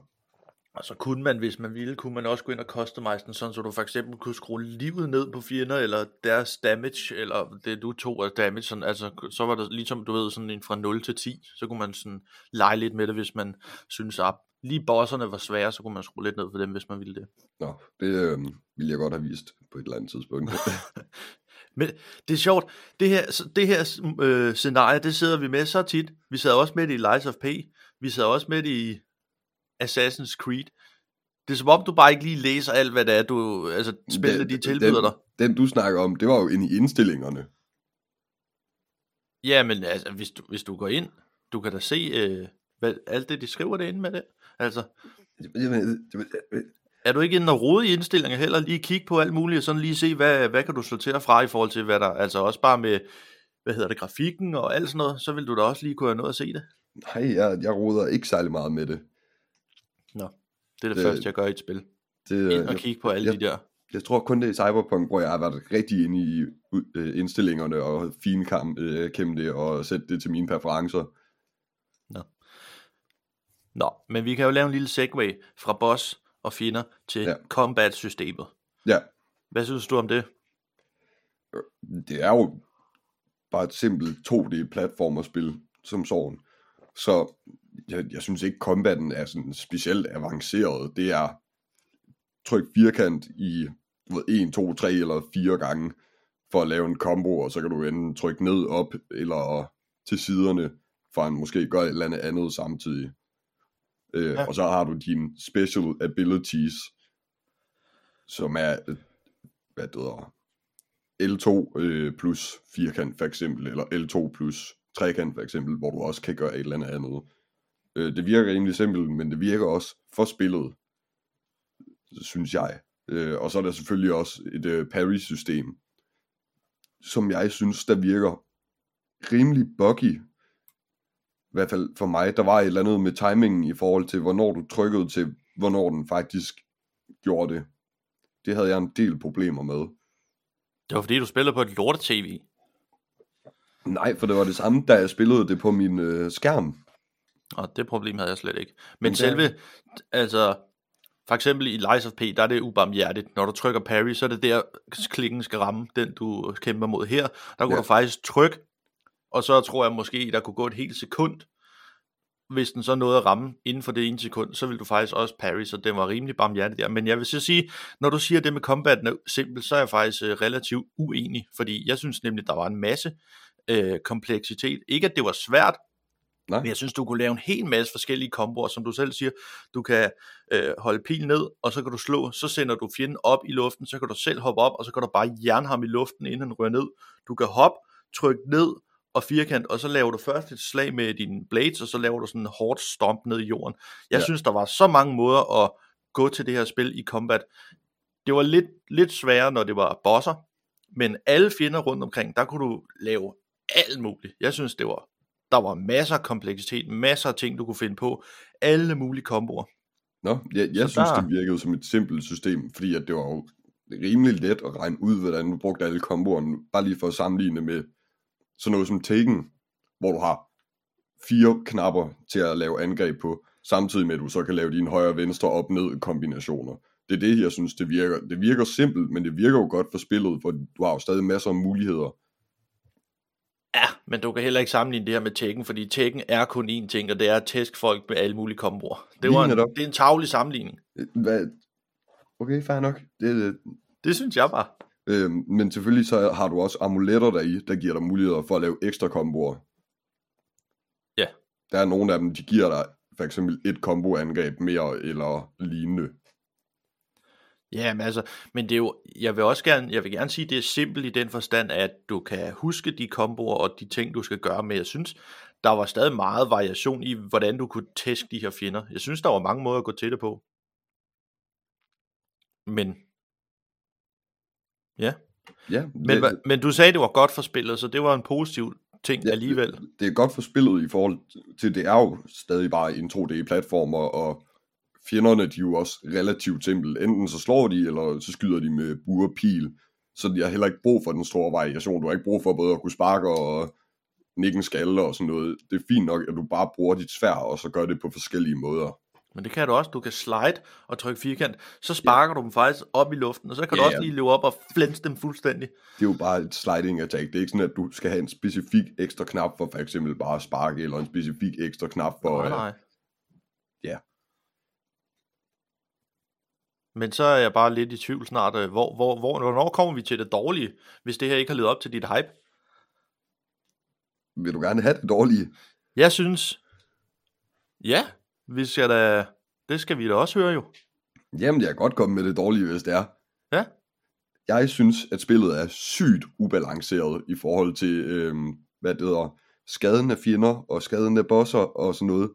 Og så kunne man, hvis man ville, kunne man også gå ind og customize den, sådan så du for eksempel kunne skrue livet ned på fjender, eller deres damage, eller det du tog af damage, sådan, altså, så var det ligesom, du ved, sådan en fra 0 til 10, så kunne man sådan lege lidt med det, hvis man synes, at lige bosserne var svære, så kunne man skrue lidt ned for dem, hvis man ville det. Nå, det øh, ville jeg godt have vist på et eller andet tidspunkt. Men det er sjovt, det her, det her øh, scenarie, det sidder vi med så tit. Vi sad også med det i Lies of P, vi sad også med det i Assassin's Creed. Det er som om, du bare ikke lige læser alt, hvad det er, du, altså spillene, de tilbyder dig. Den, den du snakker om, det var jo inde i indstillingerne. Ja, men altså, hvis du, hvis du går ind, du kan da se øh, hvad, alt det, de skriver derinde med det. Altså, er du ikke inde og rode i indstillinger heller, lige kigge på alt muligt, og sådan lige se, hvad, hvad kan du sortere fra i forhold til, hvad der, altså også bare med, hvad hedder det, grafikken og alt sådan noget, så vil du da også lige kunne have noget at se det. Nej, jeg, jeg roder ikke særlig meget med det. Nå, det er det, Det- første, jeg gør i et spil. det Ind og jeg, kigge på alle jeg- de der. jeg tror kun det er i Cyberpunk, hvor jeg har været rigtig inde i øh, indstillingerne og finkæmme øh, kæmme det og sætte det til mine præferencer. Nå, men vi kan jo lave en lille segway fra boss og fjender til Ja. combat-systemet. Ja, Hvad synes du om det? det er jo bare et simpelt 2D-platformerspil som sådan. Så jeg, jeg synes ikke, combaten er sådan specielt avanceret. Det er tryk firkant i ved, 1, 2, 3 eller 4 gange for at lave en combo, og så kan du enten trykke ned, op eller til siderne, for at måske gøre et eller andet andet samtidig. Øh, ja. Og så har du dine special abilities, som er, hvad det hedder, L2 øh, plus firkant for eksempel, eller L2 plus trekant for eksempel, hvor du også kan gøre et eller andet andet. Øh, det virker rimelig simpelt, men det virker også for spillet, synes jeg. Øh, og så er der selvfølgelig også et øh, parry-system, som jeg synes, der virker rimelig buggy. I hvert fald for mig, der var et eller andet med timingen i forhold til, hvornår du trykkede til, hvornår den faktisk gjorde det. Det havde jeg en del problemer med. Det var fordi, du spillede på et lorte-tv. Nej, for det var det samme, da jeg spillede det på min øh, skærm. Og det problem havde jeg slet ikke. Men det- selve, altså, for eksempel i Lies of P, der er det ubarmhjertigt. Når du trykker parry, så er det der, klikken skal ramme den, du kæmper mod her. Der kunne ja. du faktisk trykke, og så tror jeg måske, der kunne gå et helt sekund. Hvis den så nåede at ramme inden for det ene sekund, så vil du faktisk også parry, så den var rimelig barmhjertig der. Men jeg vil så sige, når du siger det med combaten er simpelt, så er jeg faktisk øh, relativt uenig, fordi jeg synes nemlig, der var en masse øh, kompleksitet. Ikke at det var svært, Nej. men jeg synes, du kunne lave en hel masse forskellige komboer, som du selv siger. Du kan øh, holde pil ned, og så kan du slå, så sender du fjenden op i luften, så kan du selv hoppe op, og så kan du bare jern ham i luften, inden han rører ned. Du kan hoppe, trykke ned og firkant, og så laver du først et slag med dine blades, og så laver du sådan en hårdt stomp ned i jorden. Jeg Ja. synes, der var så mange måder at gå til det her spil i combat. Det var lidt, lidt sværere, når det var bosser, men alle fjender rundt omkring, der kunne du lave alt muligt. Jeg synes, det var, der var masser af kompleksitet, masser af ting, du kunne finde på, alle mulige komboer. Nå, jeg, jeg Så synes, der- det virkede som et simpelt system, fordi at det var jo rimelig let at regne ud, hvordan du brugte alle komboerne, bare lige for at sammenligne med sådan noget som Taken, hvor du har fire knapper til at lave angreb på, samtidig med at du så kan lave dine højre venstre op ned kombinationer. Det er det, jeg synes, det virker. Det virker simpelt, men det virker jo godt for spillet, for du har jo stadig masser af muligheder. Ja, men du kan heller ikke sammenligne det her med Tekken, fordi Tekken er kun én ting, og det er at tæske folk med alle mulige komboer. Det, var en, det er en tavlig sammenligning. Hvad? Okay, fair nok. Det, det, Det synes jeg bare. Øhm, men selvfølgelig så har du også amuletter deri, der giver dig muligheder for at lave ekstra komboer. Ja. Der er nogle af dem, de giver dig for eksempel et komboangreb mere eller lignende. Ja, men altså, men det er jo, jeg vil også gerne, jeg vil gerne sige, det er simpelt i den forstand, at du kan huske de komboer og de ting, du skal gøre, men jeg synes, der var stadig meget variation i, hvordan du kunne tæske de her fjender. Jeg synes, der var mange måder at gå til det på. Men, ja. Ja, Men, det, men du sagde, det var godt for spillet, så det var en positiv ting Ja, alligevel. det, det er godt for spillet i forhold til, det er jo stadig bare en 2D-platformer, og fjenderne de er jo også relativt simple. Enten så slår de, eller så skyder de med og pil. Så de har heller ikke brug for den store variation. Du har ikke brug for både at kunne sparke og nikke en skalle og sådan noget. Det er fint nok, at du bare bruger dit svær, og så gør det på forskellige måder. Men det kan du også. Du kan slide og trykke firkant. Så sparker ja. du dem faktisk op i luften, og så kan ja, du også lige løbe op og flænse dem fuldstændig. Det er jo bare et sliding attack. Det er ikke sådan, at du skal have en specifik ekstra knap for for eksempel bare at sparke, eller en specifik ekstra knap for... Nej, øh, nej. ja. Men så er jeg bare lidt i tvivl snart, øh, hvor, hvor, hvor, hvornår kommer vi til det dårlige, hvis det her ikke har levet op til dit hype? Vil du gerne have det dårlige? Jeg synes, ja, vi skal da, det skal vi da også høre jo. Jamen, jeg kan godt komme med det dårlige, hvis det er. Ja. Jeg synes, at spillet er sygt ubalanceret i forhold til, øhm, hvad det hedder, skaden af fjender og skaden af bosser og sådan noget.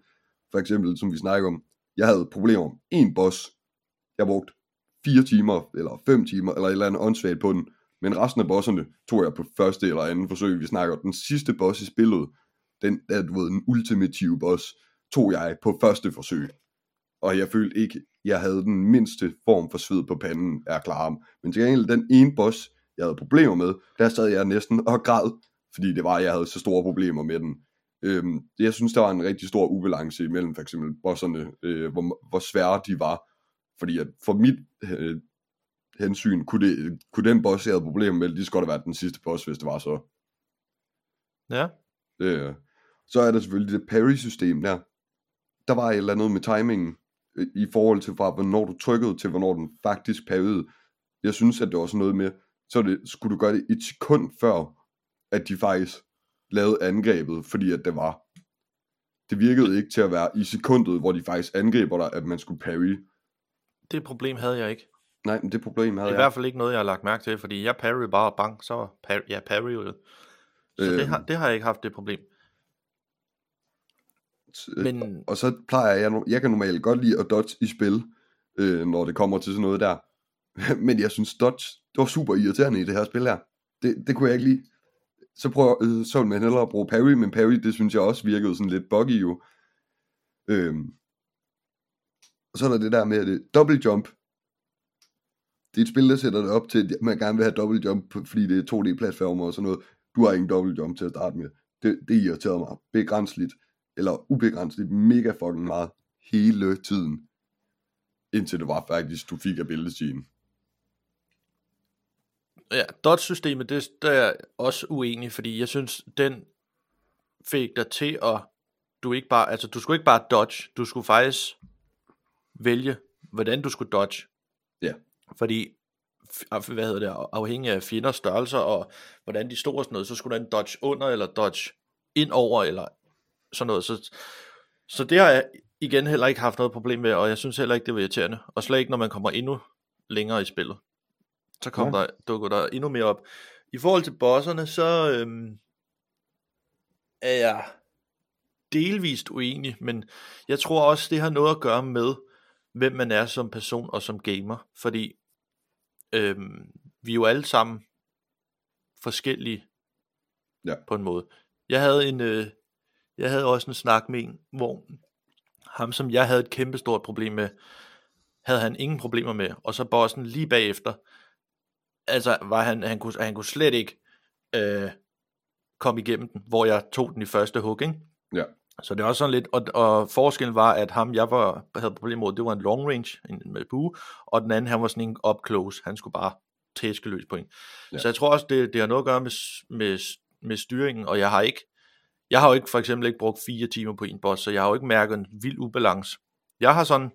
For eksempel, som vi snakker om, jeg havde problemer med en boss. Jeg brugte fire timer, eller fem timer, eller et eller andet åndssvagt på den. Men resten af bosserne tog jeg på første eller anden forsøg. Vi snakker den sidste boss i spillet, den, der, du ved, den ultimative boss, tog jeg på første forsøg. Og jeg følte ikke, jeg havde den mindste form for sved på panden af klare. Men til gengæld, den ene boss, jeg havde problemer med, der sad jeg næsten og græd, fordi det var, jeg havde så store problemer med den. Øhm, jeg synes, der var en rigtig stor ubalance imellem for eksempel bosserne, øh, hvor, hvor svære de var. Fordi at for mit øh, hensyn, kunne, det, kunne den boss, jeg havde problemer med, lige skulle da være den sidste boss, hvis det var så. Ja, Øh, så er der selvfølgelig det parry-system der. Der var et eller andet med timingen øh, i forhold til fra hvornår du trykkede til hvornår den faktisk parryede. Jeg synes, at det var sådan noget med, så det, skulle du gøre det et sekund før, at de faktisk lavede angrebet, fordi at det var. Det virkede ikke til at være i sekundet, hvor de faktisk angriber dig, at man skulle parry. det problem havde jeg ikke. Nej, men det problem havde Det er i jeg. hvert fald ikke noget, jeg har lagt mærke til, fordi jeg parry bare bang, så par, ja, parry jo. Så det, Øhm. har, det har jeg ikke haft det problem. Øh, Men Og så plejer jeg, jeg kan normalt godt lide at dodge i spil, øh, når det kommer til sådan noget der. Men jeg synes dodge, det var super irriterende i det her spil her. Det, det kunne jeg ikke lide. Så, prøver, øh, så man hellere bruge parry, men parry, det synes jeg også virkede sådan lidt buggy jo. Øhm. Og så er der det der med, det double jump. Det er et spil, der sætter det op til, at man gerne vil have double jump, fordi det er 2D-platformer og sådan noget. Du har ingen double jump til at starte med. Det, det irriterede mig begrænseligt eller ubegrænset mega fucking meget hele tiden. Indtil det var faktisk, du fik abilityen. ja, dodge-systemet, det, der er jeg også uenig, fordi jeg synes, den fik dig til at, du ikke bare, altså du skulle ikke bare dodge, du skulle faktisk vælge, hvordan du skulle dodge. Ja. Fordi, hvad hedder det, afhængig af fjenders størrelser og hvordan de stod og sådan noget, så skulle der en dodge under eller dodge ind over eller sådan noget. Så, så det har jeg igen heller ikke haft noget problem med, og jeg synes heller ikke, det var irriterende. Og slet ikke, når man kommer endnu længere i spillet. Så kom Ja. der, dukker der endnu mere op. I forhold til bosserne, så øhm, er jeg delvist uenig, men jeg tror også, det har noget at gøre med, hvem man er som person og som gamer. Fordi øhm, vi er jo alle sammen forskellige Ja. på en måde. Jeg havde en, øh, jeg havde også en snak med en, hvor ham, som jeg havde et kæmpe stort problem med, havde han ingen problemer med, og så bossen lige bagefter, altså var han, han kunne, han kunne slet ikke øh, komme igennem den, hvor jeg tog den i første hug, ikke? Ja. Så det var sådan lidt, og, og forskellen var, at ham, jeg var, havde problemer med, det var en long range en, med bue, og den anden, han var sådan en up close, han skulle bare tæske løs på en. Ja. Så jeg tror også, det, det har noget at gøre med, med, med styringen, og jeg har ikke, jeg har jo ikke for eksempel ikke brugt fire timer på en boss, så jeg har jo ikke mærket en vild ubalance. Jeg har sådan,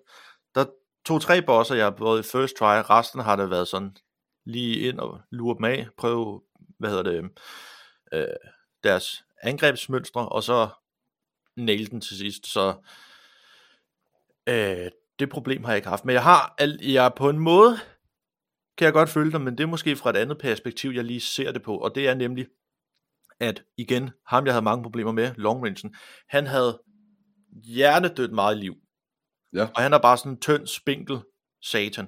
der er to-tre bosser, jeg har både i first try, resten har det været sådan, lige ind og lure dem af, prøve, hvad hedder det, øh, deres angrebsmønstre, og så nail den til sidst, så øh, det problem har jeg ikke haft, men jeg har, jeg på en måde, kan jeg godt føle dig, men det er måske fra et andet perspektiv, jeg lige ser det på, og det er nemlig, at igen, ham jeg havde mange problemer med, long rangen, han havde hjernedødt meget liv, Ja. og han er bare sådan en tynd, spinkel satan.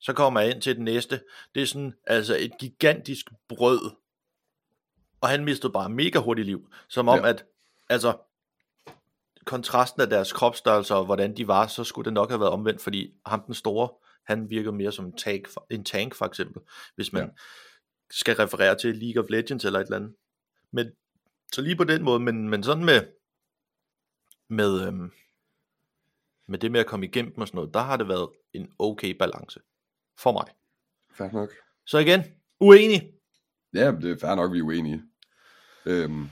Så kommer jeg ind til den næste, det er sådan, altså et gigantisk brød, og han mistede bare mega hurtigt liv, som om Ja. at, altså, kontrasten af deres kropsstørrelser og hvordan de var, så skulle det nok have været omvendt, fordi ham den store, han virker mere som en tank, for- en tank for eksempel, hvis man ja. skal referere til League of Legends eller et eller andet. Men, så lige på den måde, men, men sådan med, med, øhm, med det med at komme igennem og sådan noget, der har det været en okay balance for mig. Fair nok. Så igen, uenig. Ja, det er fair nok, vi er uenige. Øhm,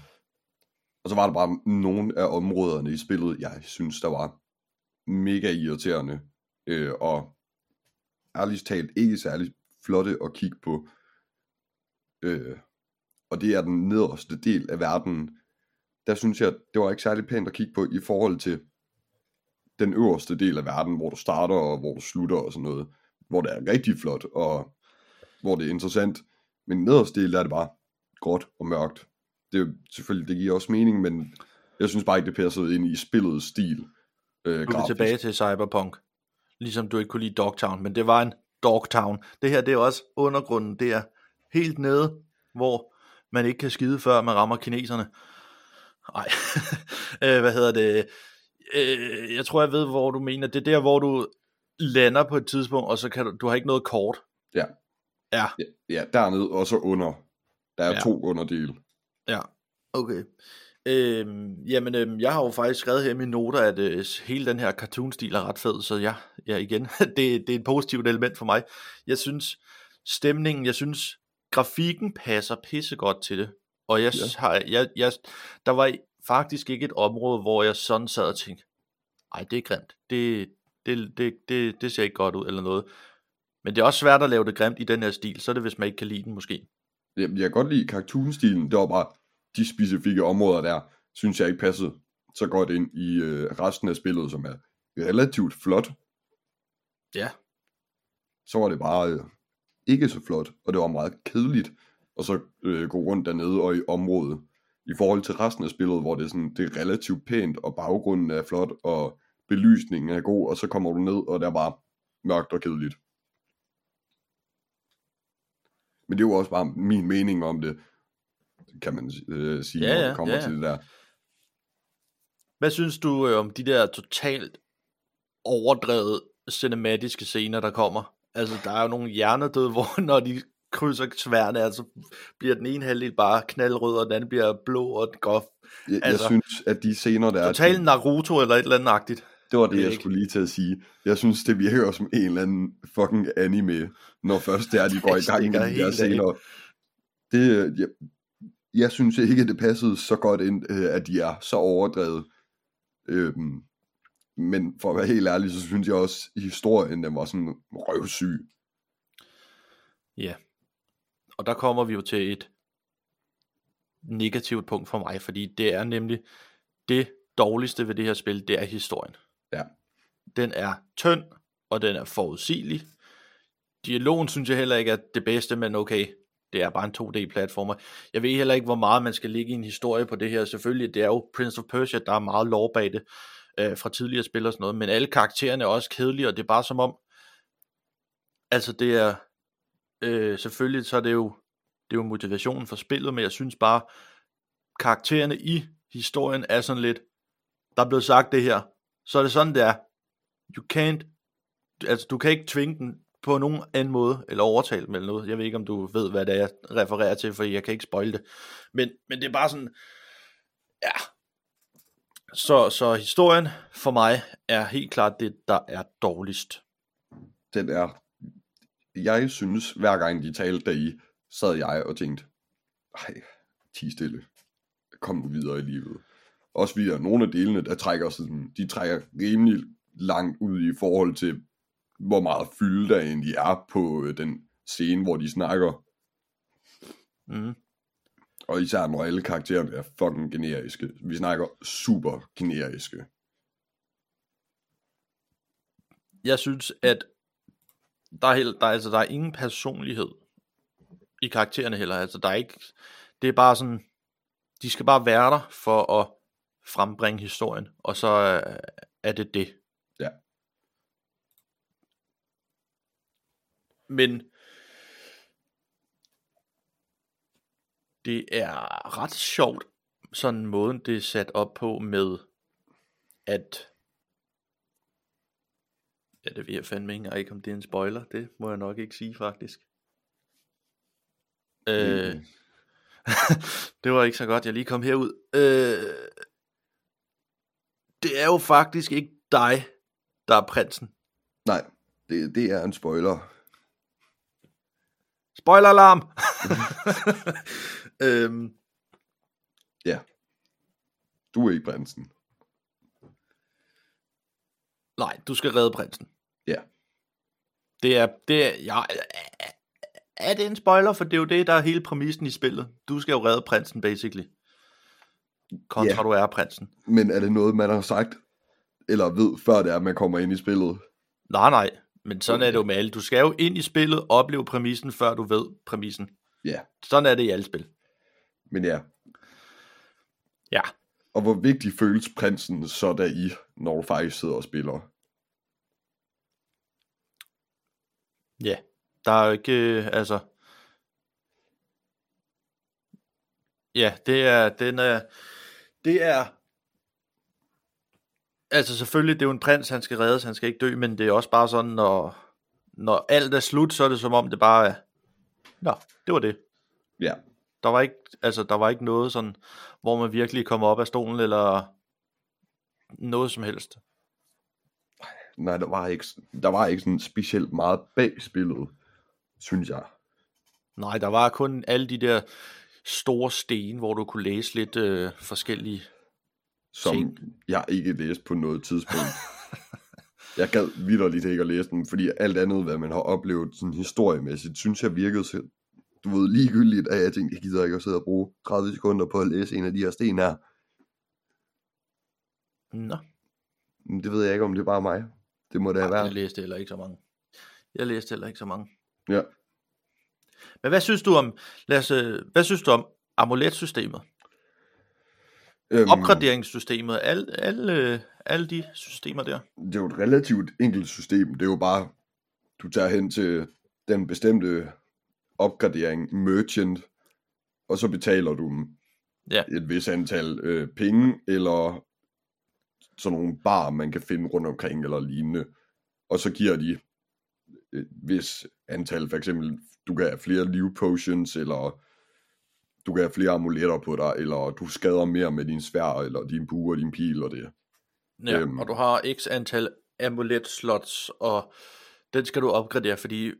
og så var der bare nogle af områderne i spillet, jeg synes, der var mega irriterende. Øh, og ærligt talt ikke særlig flotte at kigge på. Øh, og det er den nederste del af verden. Der synes jeg, det var ikke særlig pænt at kigge på i forhold til den øverste del af verden, hvor du starter og hvor du slutter og sådan noget. Hvor det er rigtig flot, og hvor det er interessant. Men nederste del er det bare gråt og mørkt. Det er selvfølgelig, det giver også mening, men jeg synes bare ikke, det passede ind i spillets stil. Øh, Nu er tilbage til Cyberpunk. Ligesom du ikke kunne lide Dogtown, men det var en Dogtown. Det her, det er også undergrunden. Det er helt nede, hvor man ikke kan skide, før man rammer kineserne. Nej, øh, hvad hedder det? Øh, jeg tror, jeg ved, hvor du mener. Det er der, hvor du lander på et tidspunkt, og så kan du, du har ikke noget kort. Ja. Ja, Ja, ja, dernede og så under. Der er ja. Ja. to underdele. Ja, okay. Øhm, jamen, øhm, jeg har jo faktisk skrevet her i mine noter, at øh, hele den her cartoon-stil er ret fed, så ja, ja igen, det, det er et positivt element for mig. Jeg synes, stemningen, jeg synes, grafikken passer pissegodt til det, og jeg, Ja. har, jeg, jeg, der var faktisk ikke et område, hvor jeg sådan sad og tænkte, ej, det er grimt, det, det, det, det, det ser ikke godt ud, eller noget. Men det er også svært at lave det grimt i den her stil, så er det, hvis man ikke kan lide den måske. Jeg, jeg kan godt lide cartoon-stilen. Det var bare de specifikke områder der, synes jeg ikke passede så godt ind i øh, resten af spillet, som er relativt flot. Ja. Så var det bare øh, ikke så flot, og det var meget kedeligt at så øh, gå rundt dernede og i området. I forhold til resten af spillet, hvor det er, sådan, det er relativt pænt, og baggrunden er flot, og belysningen er god, og så kommer du ned, og der er bare mørkt og kedeligt. Men det er jo også bare min mening om det, kan man øh, sige, Ja, når det kommer ja, ja. til det der. Hvad synes du øh, om de der totalt overdrevet cinematiske scener, der kommer? Altså, der er jo nogle hjernedøde, hvor når de krydser sværene, altså bliver den ene halvdel bare knaldrød, og den anden bliver blå, og går Jeg, altså, jeg synes, at de scener der... totalt Naruto eller et eller andet agtigt. Det var det, er jeg ikke- skulle lige til at sige. Jeg synes, det virker som en eller anden fucking anime, når først det er, de går i gang med de der scener. Det, øh, jeg, jeg synes ikke, det passede så godt ind, øh, at de er så overdrevet. Øhm, men for at være helt ærlig, så synes jeg også, at historien den var sådan røvsyg. Ja. Og der kommer vi jo til et negativt punkt for mig, fordi det er nemlig det dårligste ved det her spil, det er historien. Ja. Den er tynd, og den er forudsigelig. Dialogen synes jeg heller ikke er det bedste, men okay, det er bare en 2D-platformer. Jeg ved heller ikke, hvor meget man skal ligge i en historie på det her. Selvfølgelig, det er jo Prince of Persia, der er meget lore bag det øh, fra tidligere spil og sådan noget, men alle karaktererne er også kedelige, og det er bare som om, altså det er, øh, selvfølgelig så er det jo, det er jo motivationen for spillet, men jeg synes bare, karaktererne i historien er sådan lidt, der er blevet sagt det her, så er det sådan, det er. You can't, altså du kan ikke tvinge den på nogen anden måde, eller overtale dem eller noget. Jeg ved ikke, om du ved, hvad det er, jeg refererer til, for jeg kan ikke spoil det. Men, men det er bare sådan, ja. Så, så historien for mig er helt klart det, der er dårligst. Den er, jeg synes, hver gang de talte deri, sad jeg og tænkte, ej, ti stille, kom nu videre i livet. Også der er nogle af delene, der trækker sådan, de trækker rimelig langt ud i forhold til, hvor meget fylde der egentlig er på øh, den scene, hvor de snakker. Mm. Og især når alle karaktererne er fucking generiske. Vi snakker super generiske. Jeg synes, at der er, heller, der, er, altså, der er ingen personlighed i karaktererne heller. Altså, der er ikke, det er bare sådan, de skal bare være der for at frembringe historien, og så øh, er det det. Ja. Men det er ret sjovt, sådan måden det er sat op på med, at Ja, det ved jeg fandme ikke ikke, om det er en spoiler. Det må jeg nok ikke sige, faktisk. Øh, det var ikke så godt, jeg lige kom herud. Øh, det er jo faktisk ikke dig, der er prinsen. Nej, det, det er en spoiler. Spoiler-alarm! øhm, Du er ikke prinsen. nej, du skal redde prinsen. Ja. Det er, det er, ja, er det en spoiler? For det er jo det, der er hele præmissen i spillet. Du skal jo redde prinsen, basically. Kontra Ja. du er prinsen. Men er det noget, man har sagt, eller ved, før det er, at man kommer ind i spillet? Nej, nej. Men sådan er det jo med alle. Du skal jo ind i spillet, opleve præmissen, før du ved præmissen. Ja, Sådan er det i alle spil. Men ja. Ja. Og hvor vigtig føles prinsen så der i, når du faktisk sidder og spiller? Ja. Der er jo ikke, øh, altså... Ja, det er, den er, det er, altså selvfølgelig, det er jo en prins, han skal reddes, han skal ikke dø, men det er også bare sådan, når, når alt er slut, så er det som om, det bare er, nå, det var det. Ja, Der var ikke, altså, der var ikke noget sådan, hvor man virkelig kommer op af stolen, eller noget som helst. nej, der var ikke, der var ikke sådan specielt meget bag spillet, synes jeg. Nej, der var kun alle de der store sten, hvor du kunne læse lidt øh, forskellige. Som Ting. jeg ikke læste på noget tidspunkt. jeg gad vidderligt ikke at læse dem, fordi alt andet, hvad man har oplevet sådan historiemæssigt, synes jeg virkede du ved, ligegyldigt, at jeg tænkte, jeg gider ikke at sidde og bruge 30 sekunder på at læse en af de her sten her. Nå, Men det ved jeg ikke, om det er bare mig. Det må det have jeg læste heller ikke så mange. Jeg læste heller ikke så mange. Ja. Men hvad synes du om, lad os, øh, hvad synes du om amuletsystemet? Øhm, Opgraderingssystemet, alle, alle, øh, alle de systemer der. det er jo et relativt enkelt system. Det er jo bare, du tager hen til den bestemte opgradering, merchant, og så betaler du dem Ja. et vis antal øh, penge, eller sådan nogle bar, man kan finde rundt omkring, eller lignende. Og så giver de et vis antal, for eksempel, du kan have flere liv potions, eller du kan have flere amuletter på dig, eller du skader mere med din svær, eller din bue og din pil og det. Ja, Øhm. og du har x antal amulet slots, og den skal du opgradere, fordi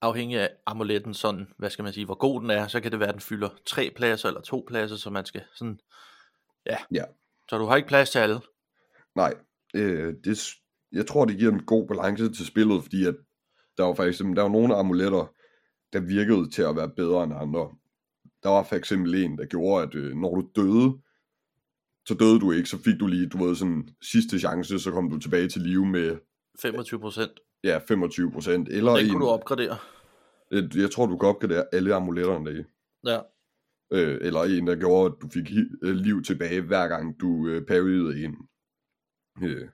afhængig af amuletten, sådan, hvad skal man sige, hvor god den er, så kan det være, at den fylder tre pladser eller to pladser, så man skal sådan, ja. Ja. Så du har ikke plads til alle. Nej, øh, det, jeg tror, det giver en god balance til spillet, fordi at der var faktisk der var nogle amuletter, der virkede til at være bedre end andre. Der var for eksempel en, der gjorde, at øh, når du døde, så døde du ikke, så fik du lige, du ved, sådan sidste chance, så kom du tilbage til live med 25 procent. Ja, 25 procent. Eller Den en, kunne du opgradere. jeg, jeg tror, du kan opgradere alle amuletterne deri. Ja. Øh, eller en, der gjorde, at du fik øh, liv tilbage, hver gang du øh, parryede en. Øh,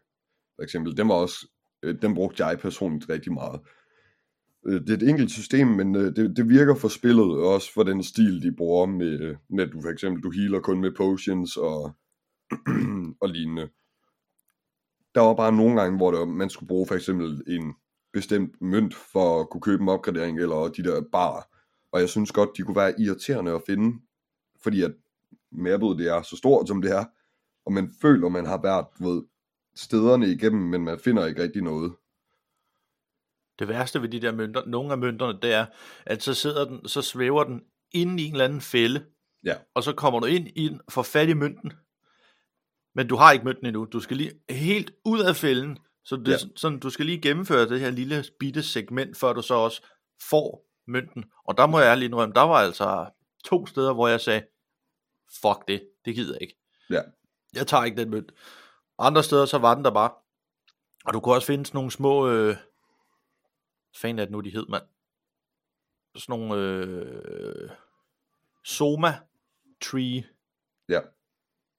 for eksempel, den var også, øh, den brugte jeg personligt rigtig meget. Øh, Det er et enkelt system, men øh, det, det virker for spillet, og også for den stil, de bruger med, øh, med at du for eksempel, du healer kun med potions og, og lignende. Der var bare nogle gange, hvor der, man skulle bruge for eksempel en bestemt mønt for at kunne købe en opgradering, eller de der bar. Og jeg synes godt, de kunne være irriterende at finde, fordi at mappet det er så stort, som det er, og man føler, man har været ved, stederne igennem, men man finder ikke rigtig noget. Det værste ved de der mønter, nogle af mønterne, det er, at så sidder den, så svæver den inde i en eller anden fælde, Ja. og så kommer du ind i den, får fat i mønten, men du har ikke mønten endnu. Du skal lige helt ud af fælden, så det, Ja. sådan, du skal lige gennemføre det her lille bitte segment, før du så også får mønten. Og der må jeg lige indrømme, der var altså to steder, hvor jeg sagde, fuck det, det gider jeg ikke. Ja. Jeg tager ikke den mønt. Andre steder, så var den der bare. Og du kunne også finde sådan nogle små, øh, fanden er det nu, de hed, mand? Sådan nogle, øh, Soma Tree Ja.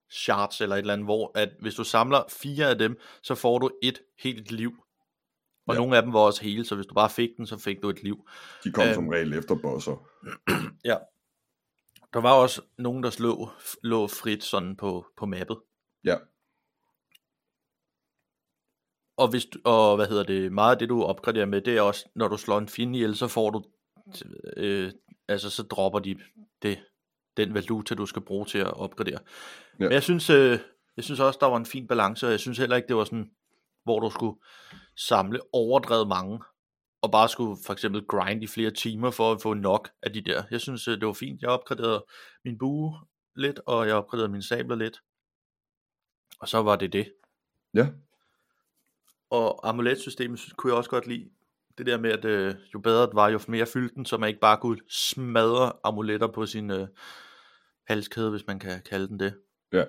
Shards eller et eller andet, hvor at hvis du samler fire af dem, så får du et helt liv. Og Ja. nogle af dem var også hele, så hvis du bare fik den, så fik du et liv. De kom Øhm. som regel efter bosser. Ja. Der var også nogen, der slå, lå frit sådan på, på mappet. Ja. Og, hvis du, og hvad hedder det, meget af det du opgraderer med, det er også, når du slår en fjende ihjel, så får du, øh, altså så dropper de det, den valuta, du skal bruge til at opgradere. Ja. Men jeg synes, øh, jeg synes også, der var en fin balance, og jeg synes heller ikke, det var sådan, hvor du skulle samle overdrevet mange, og bare skulle for eksempel grind i flere timer for at få nok af de der. Jeg synes, øh, det var fint. Jeg opgraderede min bue lidt, og jeg opgraderede mine sabler lidt. Og så var det det. Ja. Og amuletsystemet kunne jeg også godt lide. Det der med, at øh, jo bedre det var, jo mere fyldte den, så man ikke bare kunne smadre amuletter på sin øh, halskæde, hvis man kan kalde den det. Ja.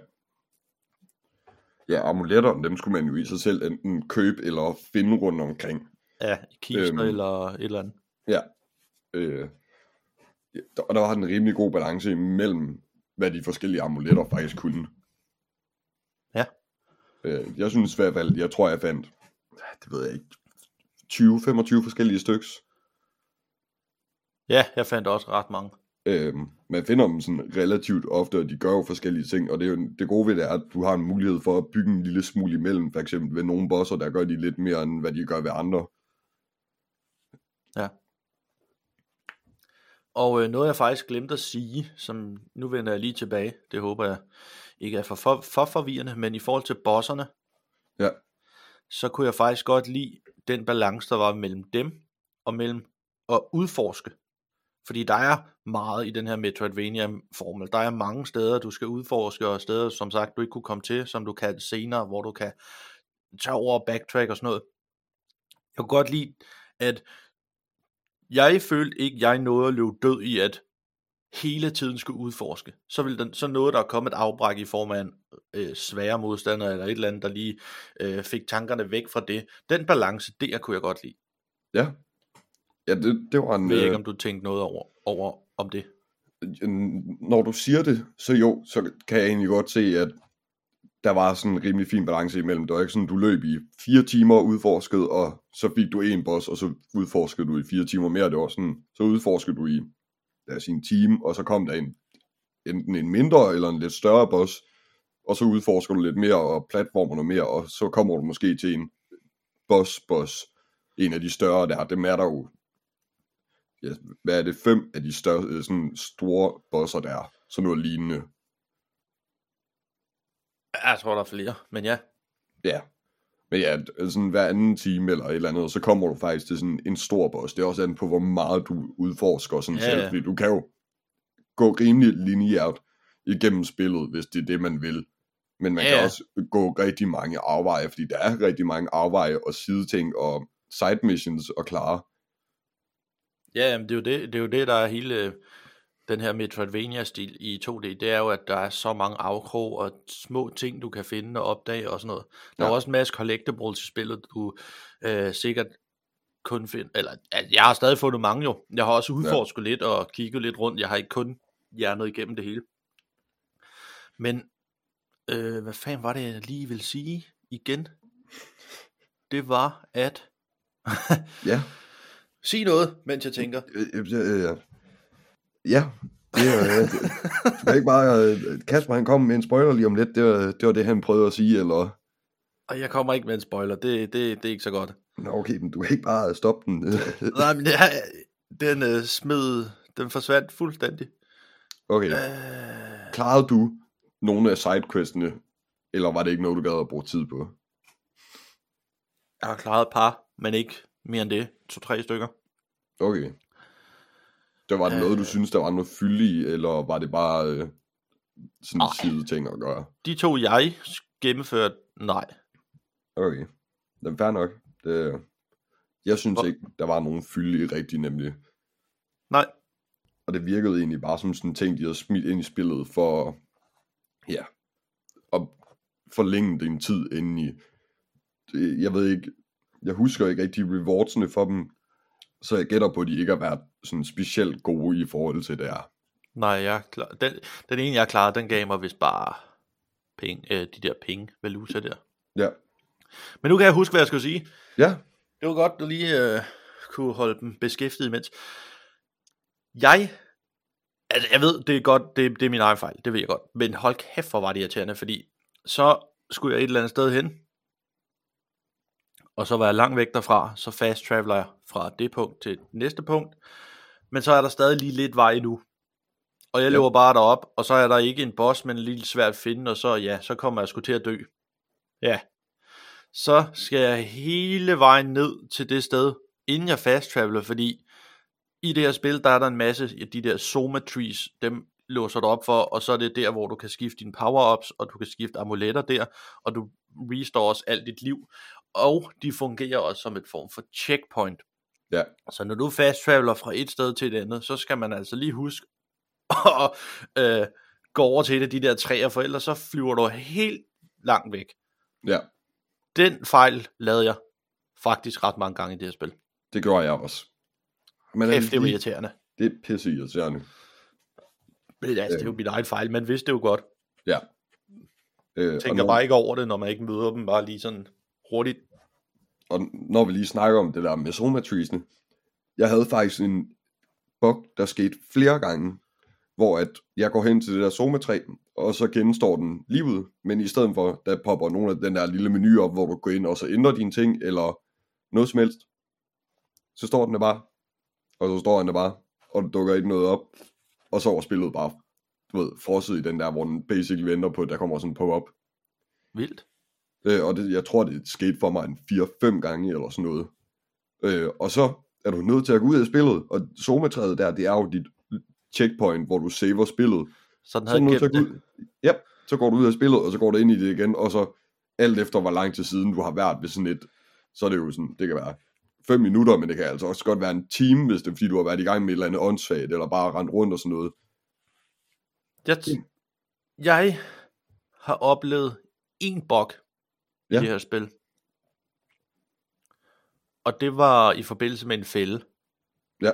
Ja, amuletterne, dem skulle man jo i sig selv enten købe eller finde rundt omkring. Ja, i kister Øhm. eller et eller andet. Ja. Øh, og der var en rimelig god balance imellem, hvad de forskellige amuletter faktisk kunne. Ja. Øh, jeg synes i hvert fald, jeg tror jeg fandt, det ved jeg ikke, 20-25 forskellige styks. Ja, jeg fandt også ret mange. Øhm, man finder dem sådan relativt ofte, og de gør jo forskellige ting, og det, er jo, det gode ved det er, at du har en mulighed for at bygge en lille smule imellem, for eksempel ved nogle bosser, der gør de lidt mere, end hvad de gør ved andre. Og øh, noget jeg faktisk glemte at sige, som nu vender jeg lige tilbage, det håber jeg ikke er for, for, for forvirrende, men i forhold til bosserne, Ja. så kunne jeg faktisk godt lide den balance, der var mellem dem og mellem at udforske. Fordi der er meget i den her Metroidvania-formel. Der er mange steder, du skal udforske, og steder, som sagt, du ikke kunne komme til, som du kan senere, hvor du kan tage over og backtrack og sådan noget. Jeg kunne godt lide, at jeg følte ikke, jeg nåede at løbe død i, at hele tiden skulle udforske. Så, ville den, så nåede der at komme et afbræk i form af en øh, svære modstander, eller et eller andet, der lige øh, fik tankerne væk fra det. Den balance, der kunne jeg godt lide. Ja. Ja, det, det var en... Jeg ved øh, ikke, om du tænkte noget over, over om det. øh, når du siger det, så jo, så kan jeg egentlig godt se, at der var sådan en rimelig fin balance imellem. Det var ikke sådan, du løb i fire timer og udforskede, og så fik du en boss, og så udforskede du i fire timer mere. Det var sådan, så udforskede du i lad os sige, en time, og så kom der en, enten en mindre eller en lidt større boss, og så udforsker du lidt mere og platformer noget mere, og så kommer du måske til en boss-boss, en af de større der, dem er der jo, ja, hvad er det, fem af de større, øh, sådan store bosser der, sådan noget lignende. Jeg tror, der er flere, men ja. Ja. Men ja, d- sådan hver anden time eller et eller andet, så kommer du faktisk til sådan en stor boss. Det er også an på, hvor meget du udforsker sådan Ja, selv, ja. fordi du kan jo gå rimelig lineært igennem spillet, hvis det er det, man vil. Men man Ja, kan også gå rigtig mange afveje, fordi der er rigtig mange afveje og sideting og side missions at klare. Ja, jamen, det, er jo det, det er jo det, der er hele øh, den her Metroidvania-stil i 2D. Det er jo, at der er så mange afkrog og små ting, du kan finde og opdage og sådan noget. Der er Ja. jo også en masse collectibles i spillet, du øh, sikkert kun finder, eller altså, jeg har stadig fundet mange jo. Jeg har også udforsket ja. lidt og kigget lidt rundt. Jeg har ikke kun hjernet igennem det hele. Men, øh, hvad fanden var det, jeg lige vil sige igen? Det var, at Ja, Sig noget, mens jeg tænker. Øh, øh, øh. Ja, det er, øh, det er ikke bare, Kasper han kom med en spoiler lige om lidt, det var, det var det, han prøvede at sige, eller... Og jeg kommer ikke med en spoiler, det, det, det er ikke så godt. Nå, okay, men du kan ikke bare stoppe den. Nej, men det er, den øh, smed, den forsvandt fuldstændig. Okay, Øh, klarede du nogle af sidequestene, eller var det ikke noget, du gad at bruge tid på? jeg har klaret et par, men ikke mere end det. To-tre stykker. Okay. Det var det noget, du synes, der var noget fylde i, eller var det bare øh, sådan Nej. side ting at gøre? De to, jeg gennemførte, nej. Okay. Det er fair nok. Det, jeg synes Hvor- ikke, der var nogen fylde i rigtigt, nemlig. Nej. Og det virkede egentlig bare som sådan en ting, de havde smidt ind i spillet for, ja, at forlænge din tid inde i. Jeg ved ikke, jeg husker ikke rigtig rewardsene for dem, så jeg gætter på, at de ikke har været sådan specielt gode i forhold til det her. Nej, jeg klar. Den, den ene, jeg klarede, den gav mig vist bare penge, øh, de der penge, valuta der. Ja. Men nu kan jeg huske, hvad jeg skulle sige. Ja, Det var godt, du lige øh, kunne holde dem beskæftiget imens. Jeg, altså jeg ved, det er godt, det, det er min egen fejl, det ved jeg godt. Men hold kæft, hvor var det irriterende, fordi så skulle jeg et eller andet sted hen, og så var jeg langt væk derfra, så fast traveler jeg fra det punkt til det næste punkt, men så er der stadig lige lidt vej endnu. Og jeg Ja. løber bare derop, og så er der ikke en boss, men lidt svært at finde, og så ja, så kommer jeg sgu til at dø. Ja, så skal jeg hele vejen ned til det sted, inden jeg fast traveler, fordi i det her spil, der er der en masse af de der Soma Trees, dem låser du op for, og så er det der, hvor du kan skifte dine power-ups, og du kan skifte amuletter der, og du restores alt dit liv, og de fungerer også som et form for checkpoint. Ja. Så når du fast traveler fra et sted til et andet, så skal man altså lige huske at øh, gå over til et af de der træer, for ellers så flyver du helt langt væk. ja, Den fejl lavede jeg faktisk ret mange gange i det her spil. det gjorde jeg også. Men Kæft, det var lige- irriterende. det er pisse irriterende. Men altså, det er jo min egen fejl, man vidste det jo godt. Ja. Øh, Tænker når, bare ikke over det, når man ikke møder dem bare lige sådan hurtigt. og når vi lige snakker om det der med somatriesene, jeg havde faktisk en bug, der skete flere gange, hvor at jeg går hen til det der somatræ, og så genstår den livet, men i stedet for, der popper nogle af den der lille menu op, hvor du går ind og så ændrer dine ting, eller noget som helst, så står den der bare, og så står den der bare, og der dukker ikke noget op, og så var spillet bare, du ved, frosset i den der, hvor den basically venter på, at der kommer sådan en pop-up. Vildt. Øh, og det, jeg tror, det skete for mig en 4-5 gange eller sådan noget. Øh, og så er du nødt til at gå ud af spillet, og somatræet der, det er jo dit checkpoint, hvor du saver spillet. Så den Så, havde til gemt det. ja, så går du ud af spillet, og så går du ind i det igen, og så alt efter, hvor lang tid siden du har været ved sådan et, så er det jo sådan, det kan være 5 minutter, men det kan altså også godt være en time, hvis det er fordi, du har været i gang med et eller andet åndssvagt, eller bare rendt rundt og sådan noget. Jeg, jeg har oplevet en bug i Ja. det her spil. Og det var i forbindelse med en fælde. Ja,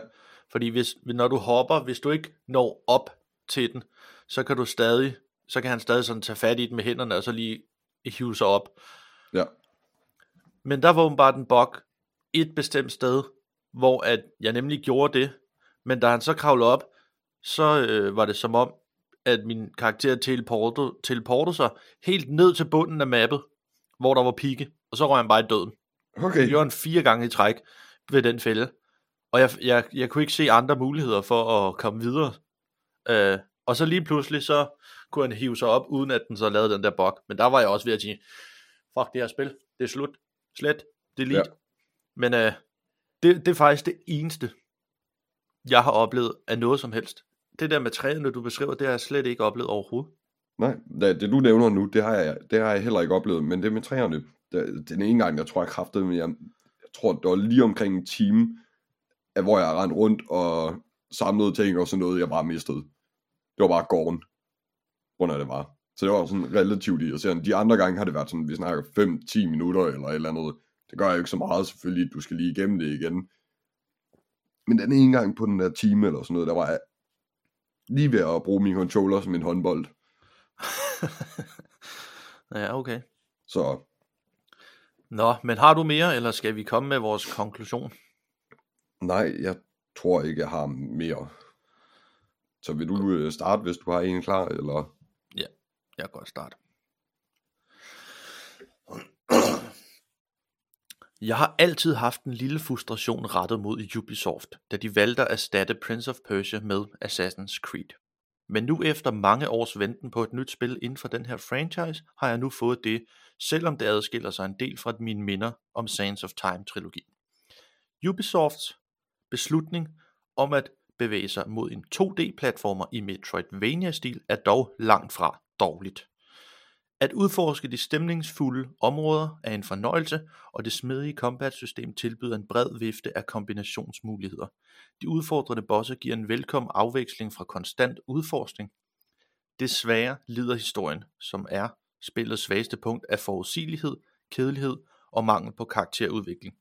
Fordi hvis, når du hopper, hvis du ikke når op til den, så kan du stadig, så kan han stadig sådan tage fat i den med hænderne, og så lige hive sig op. ja, Men der var åbenbart en bug et bestemt sted, hvor at jeg nemlig gjorde det, men da han så kravlede op, så øh, var det som om, at min karakter teleportede, teleportede sig helt ned til bunden af mappet, hvor der var pigge, og så røg han bare i døden. okay. Jeg gjorde han fire gange i træk ved den fælde, og jeg, jeg, jeg kunne ikke se andre muligheder for at komme videre. Øh, og så lige pludselig, så kunne han hive sig op, uden at den så lavede den der bug. Men der var jeg også ved at sige, fuck det her spil, det er slut, slet, delete. Ja. Men øh, det, det er faktisk det eneste, jeg har oplevet af noget som helst. Det der med træerne, du beskriver, det har jeg slet ikke oplevet overhovedet. Nej, det, det du nævner nu, det har, jeg, det har jeg heller ikke oplevet, men det med træerne, den ene gang, jeg tror, jeg kraftede, men jeg, jeg tror, det var lige omkring en time, at hvor jeg rendte rundt og samlede ting og sådan noget, jeg bare mistede. Det var bare gården, grund det var. Så det var sådan relativt irriterende. De andre gange har det været sådan, vi snakker 5-10 minutter eller et eller andet. Det gør jeg ikke så meget selvfølgelig, du skal lige igennem det igen. Men den ene gang på den der time eller sådan noget, der var jeg lige ved at bruge min controller som en håndbold. ja, okay. Så Nå, men har du mere, eller skal vi komme med vores konklusion? Nej, jeg tror ikke, jeg har mere. Så vil du øh, starte, hvis du har en klar, eller? Ja, jeg kan godt starte. Jeg har altid haft en lille frustration rettet mod Ubisoft, da de valgte at erstatte Prince of Persia med Assassin's Creed. Men nu efter mange års venten på et nyt spil inden for den her franchise, har jeg nu fået det, selvom det adskiller sig en del fra mine minder om Sands of Time-trilogien. Ubisofts beslutning om at bevæge sig mod en 2D-platformer i Metroidvania-stil er dog langt fra dårligt. At udforske de stemningsfulde områder er en fornøjelse, og det smidige combat-system tilbyder en bred vifte af kombinationsmuligheder. De udfordrende bosser giver en velkommen afveksling fra konstant udforskning. Desværre lider historien, som er spillets svageste punkt af forudsigelighed, kedelighed og mangel på karakterudvikling.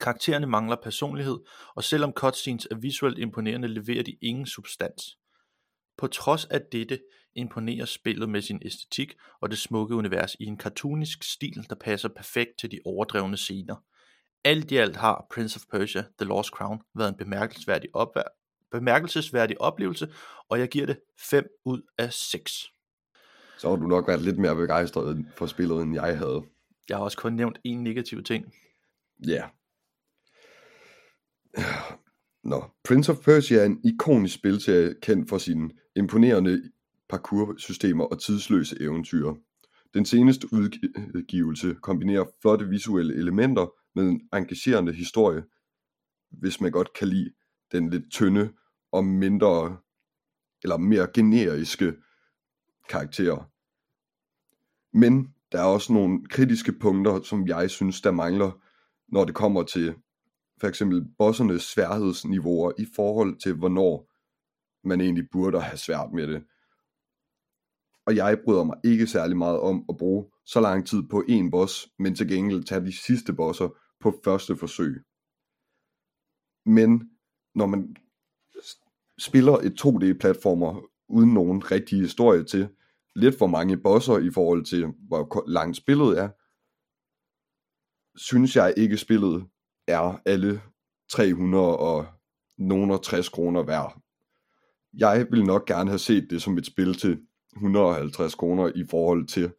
Karaktererne mangler personlighed, og selvom cutscenes er visuelt imponerende, leverer de ingen substans. På trods af dette imponerer spillet med sin æstetik og det smukke univers i en cartoonisk stil, der passer perfekt til de overdrevne scener. Alt i alt har Prince of Persia The Lost Crown været en bemærkelsesværdig, opvær- bemærkelsesværdig oplevelse, og jeg giver det 5 ud af 6. Så har du nok været lidt mere begejstret for spillet, end jeg havde. Jeg har også kun nævnt en negativ ting. Ja. Nå, Prince of Persia er en ikonisk spilserie kendt for sine imponerende parkoursystemer og tidsløse eventyr. Den seneste udgivelse kombinerer flotte visuelle elementer med en engagerende historie, hvis man godt kan lide den lidt tynde og mindre eller mere generiske karakterer. Men der er også nogle kritiske punkter, som jeg synes, der mangler, når det kommer til for eksempel bossernes sværhedsniveauer i forhold til, hvornår man egentlig burde have svært med det. Og jeg bryder mig ikke særlig meget om at bruge så lang tid på en boss, men til gengæld tage de sidste bosser på første forsøg. Men når man spiller et 2D-platformer uden nogen rigtig historie til, lidt for mange bosser i forhold til, hvor langt spillet er, synes jeg ikke spillet er alle 300 og nogen 60 kroner værd. Jeg vil nok gerne have set det som et spil til 150 kroner i forhold til,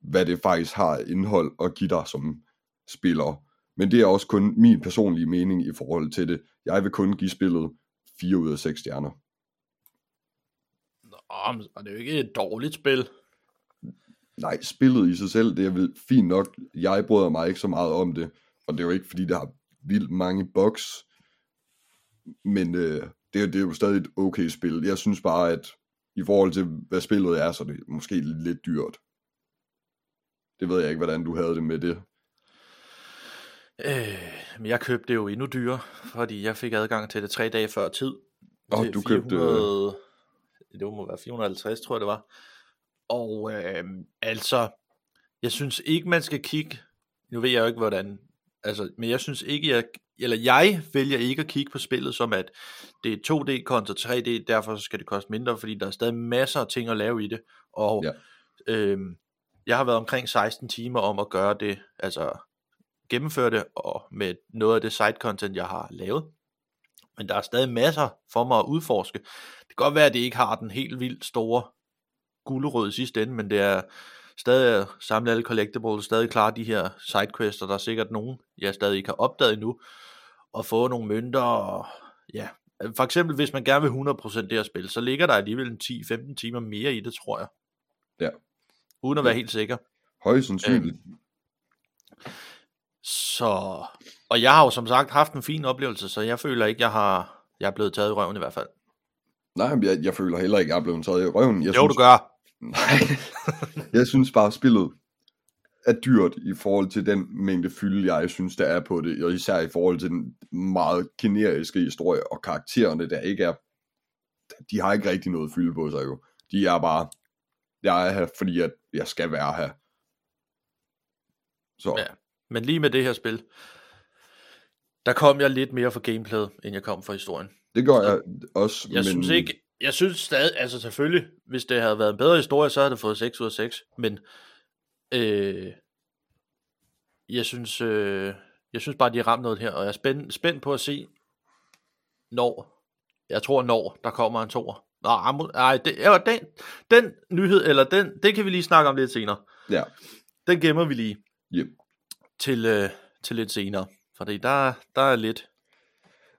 hvad det faktisk har indhold at give dig som spiller. Men det er også kun min personlige mening i forhold til det. Jeg vil kun give spillet 4 ud af 6 stjerner. Nå, men og det er jo ikke et dårligt spil. Nej, spillet i sig selv, det er vel fint nok. Jeg bryder mig ikke så meget om det. Og det er jo ikke, fordi det har vildt mange bugs. Men øh, det, er, det er jo stadig et okay spil. Jeg synes bare, at i forhold til, hvad spillet er, så er det måske lidt dyrt. Det ved jeg ikke, hvordan du havde det med det. Øh, men jeg købte det jo endnu dyrere, fordi jeg fik adgang til det tre dage før tid. Og du købte- 400, det må være 450, tror jeg det var. Og øh, altså, jeg synes ikke, man skal kigge, nu ved jeg jo ikke, hvordan, altså, men jeg synes ikke, jeg, eller jeg vælger ikke at kigge på spillet som, at det er 2D kontra 3D, derfor skal det koste mindre, fordi der er stadig masser af ting at lave i det. Og Ja. øh, jeg har været omkring 16 timer om at gøre det, altså gennemføre det, og med noget af det side content, jeg har lavet. Men der er stadig masser for mig at udforske. Det kan godt være, at det ikke har den helt vildt store gulderød i sidste ende, men det er stadig samle alle collectibles, stadig klare de her sidequests, og der er sikkert nogen, jeg stadig ikke har opdaget endnu, og få nogle mønter, og ja, for eksempel hvis man gerne vil 100% det her spil, så ligger der alligevel en 10-15 timer mere i det, tror jeg. Ja. Uden at være helt sikker. Højst sandsynligt. Så, og jeg har jo som sagt haft en fin oplevelse, så jeg føler ikke, jeg har, jeg er blevet taget i røven i hvert fald. Nej, men jeg, jeg føler heller ikke, at jeg er blevet taget i røven. Jeg Jo, synes, du gør. Nej, jeg synes bare, at spillet er dyrt i forhold til den mængde fylde, jeg synes, der er på det, og især i forhold til den meget generiske historie, og karaktererne, der ikke er, de har ikke rigtig noget fylde på sig jo. De er bare, jeg er her, fordi at jeg skal være her. Så, Ja. Men lige med det her spil, der kom jeg lidt mere for gameplayet, end jeg kom for historien. det gør jeg også. Jeg men... synes ikke, jeg synes stadig, altså selvfølgelig, hvis det havde været en bedre historie, så havde det fået 6 ud af 6, men øh, jeg synes, øh, jeg synes bare, de har ramt noget her, og jeg er spændt, spændt på at se, når, jeg tror når, der kommer en toer. Nej, det, ja, den, den nyhed, eller den, det kan vi lige snakke om lidt senere. Ja. Den gemmer vi lige Yep. til, øh, til lidt senere. Fordi der, der er lidt,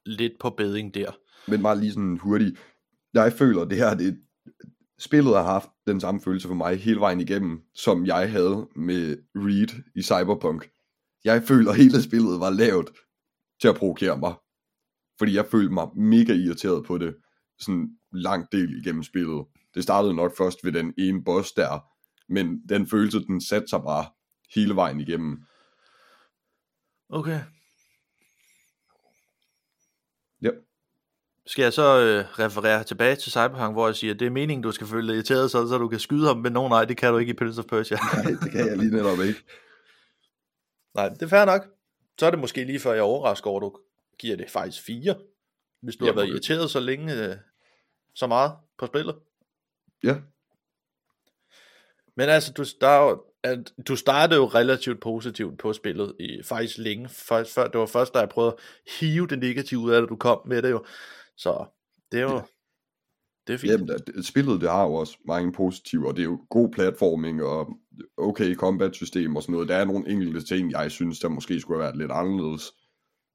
lidt på beding der. Men bare lige sådan hurtigt. Jeg føler, det her, det, spillet har haft den samme følelse for mig hele vejen igennem, som jeg havde med Reed i Cyberpunk. Jeg føler, at hele spillet var lavet til at provokere mig. Fordi jeg følte mig mega irriteret på det, sådan lang del igennem spillet. Det startede nok først ved den ene boss der, men den følelse, den satte sig bare hele vejen igennem. Okay. Ja. Skal jeg så øh, referere tilbage til Cyberpunk, hvor jeg siger, at det er meningen, du skal føle dig irriteret, så, så du kan skyde ham, men nogen nej, det kan du ikke i Prince of Persia. Nej, det kan jeg lige netop ikke. nej, det er fair nok. Så er det måske lige før jeg overrasker over, at du giver det faktisk fire, hvis du Ja, har været okay. irriteret så længe, øh, så meget på spillet. Ja, Men altså, du, der er jo, at, du startede jo relativt positivt på spillet, i, faktisk længe. Først, før, det var først, da jeg prøvede at hive det negative ud af det, du kom med det jo. Så det er jo, det er fint. Jamen, det, spillet det har jo også mange positive, og det er jo god platforming og okay combat system og sådan noget. Der er nogle enkelte ting, jeg synes, der måske skulle have været lidt anderledes.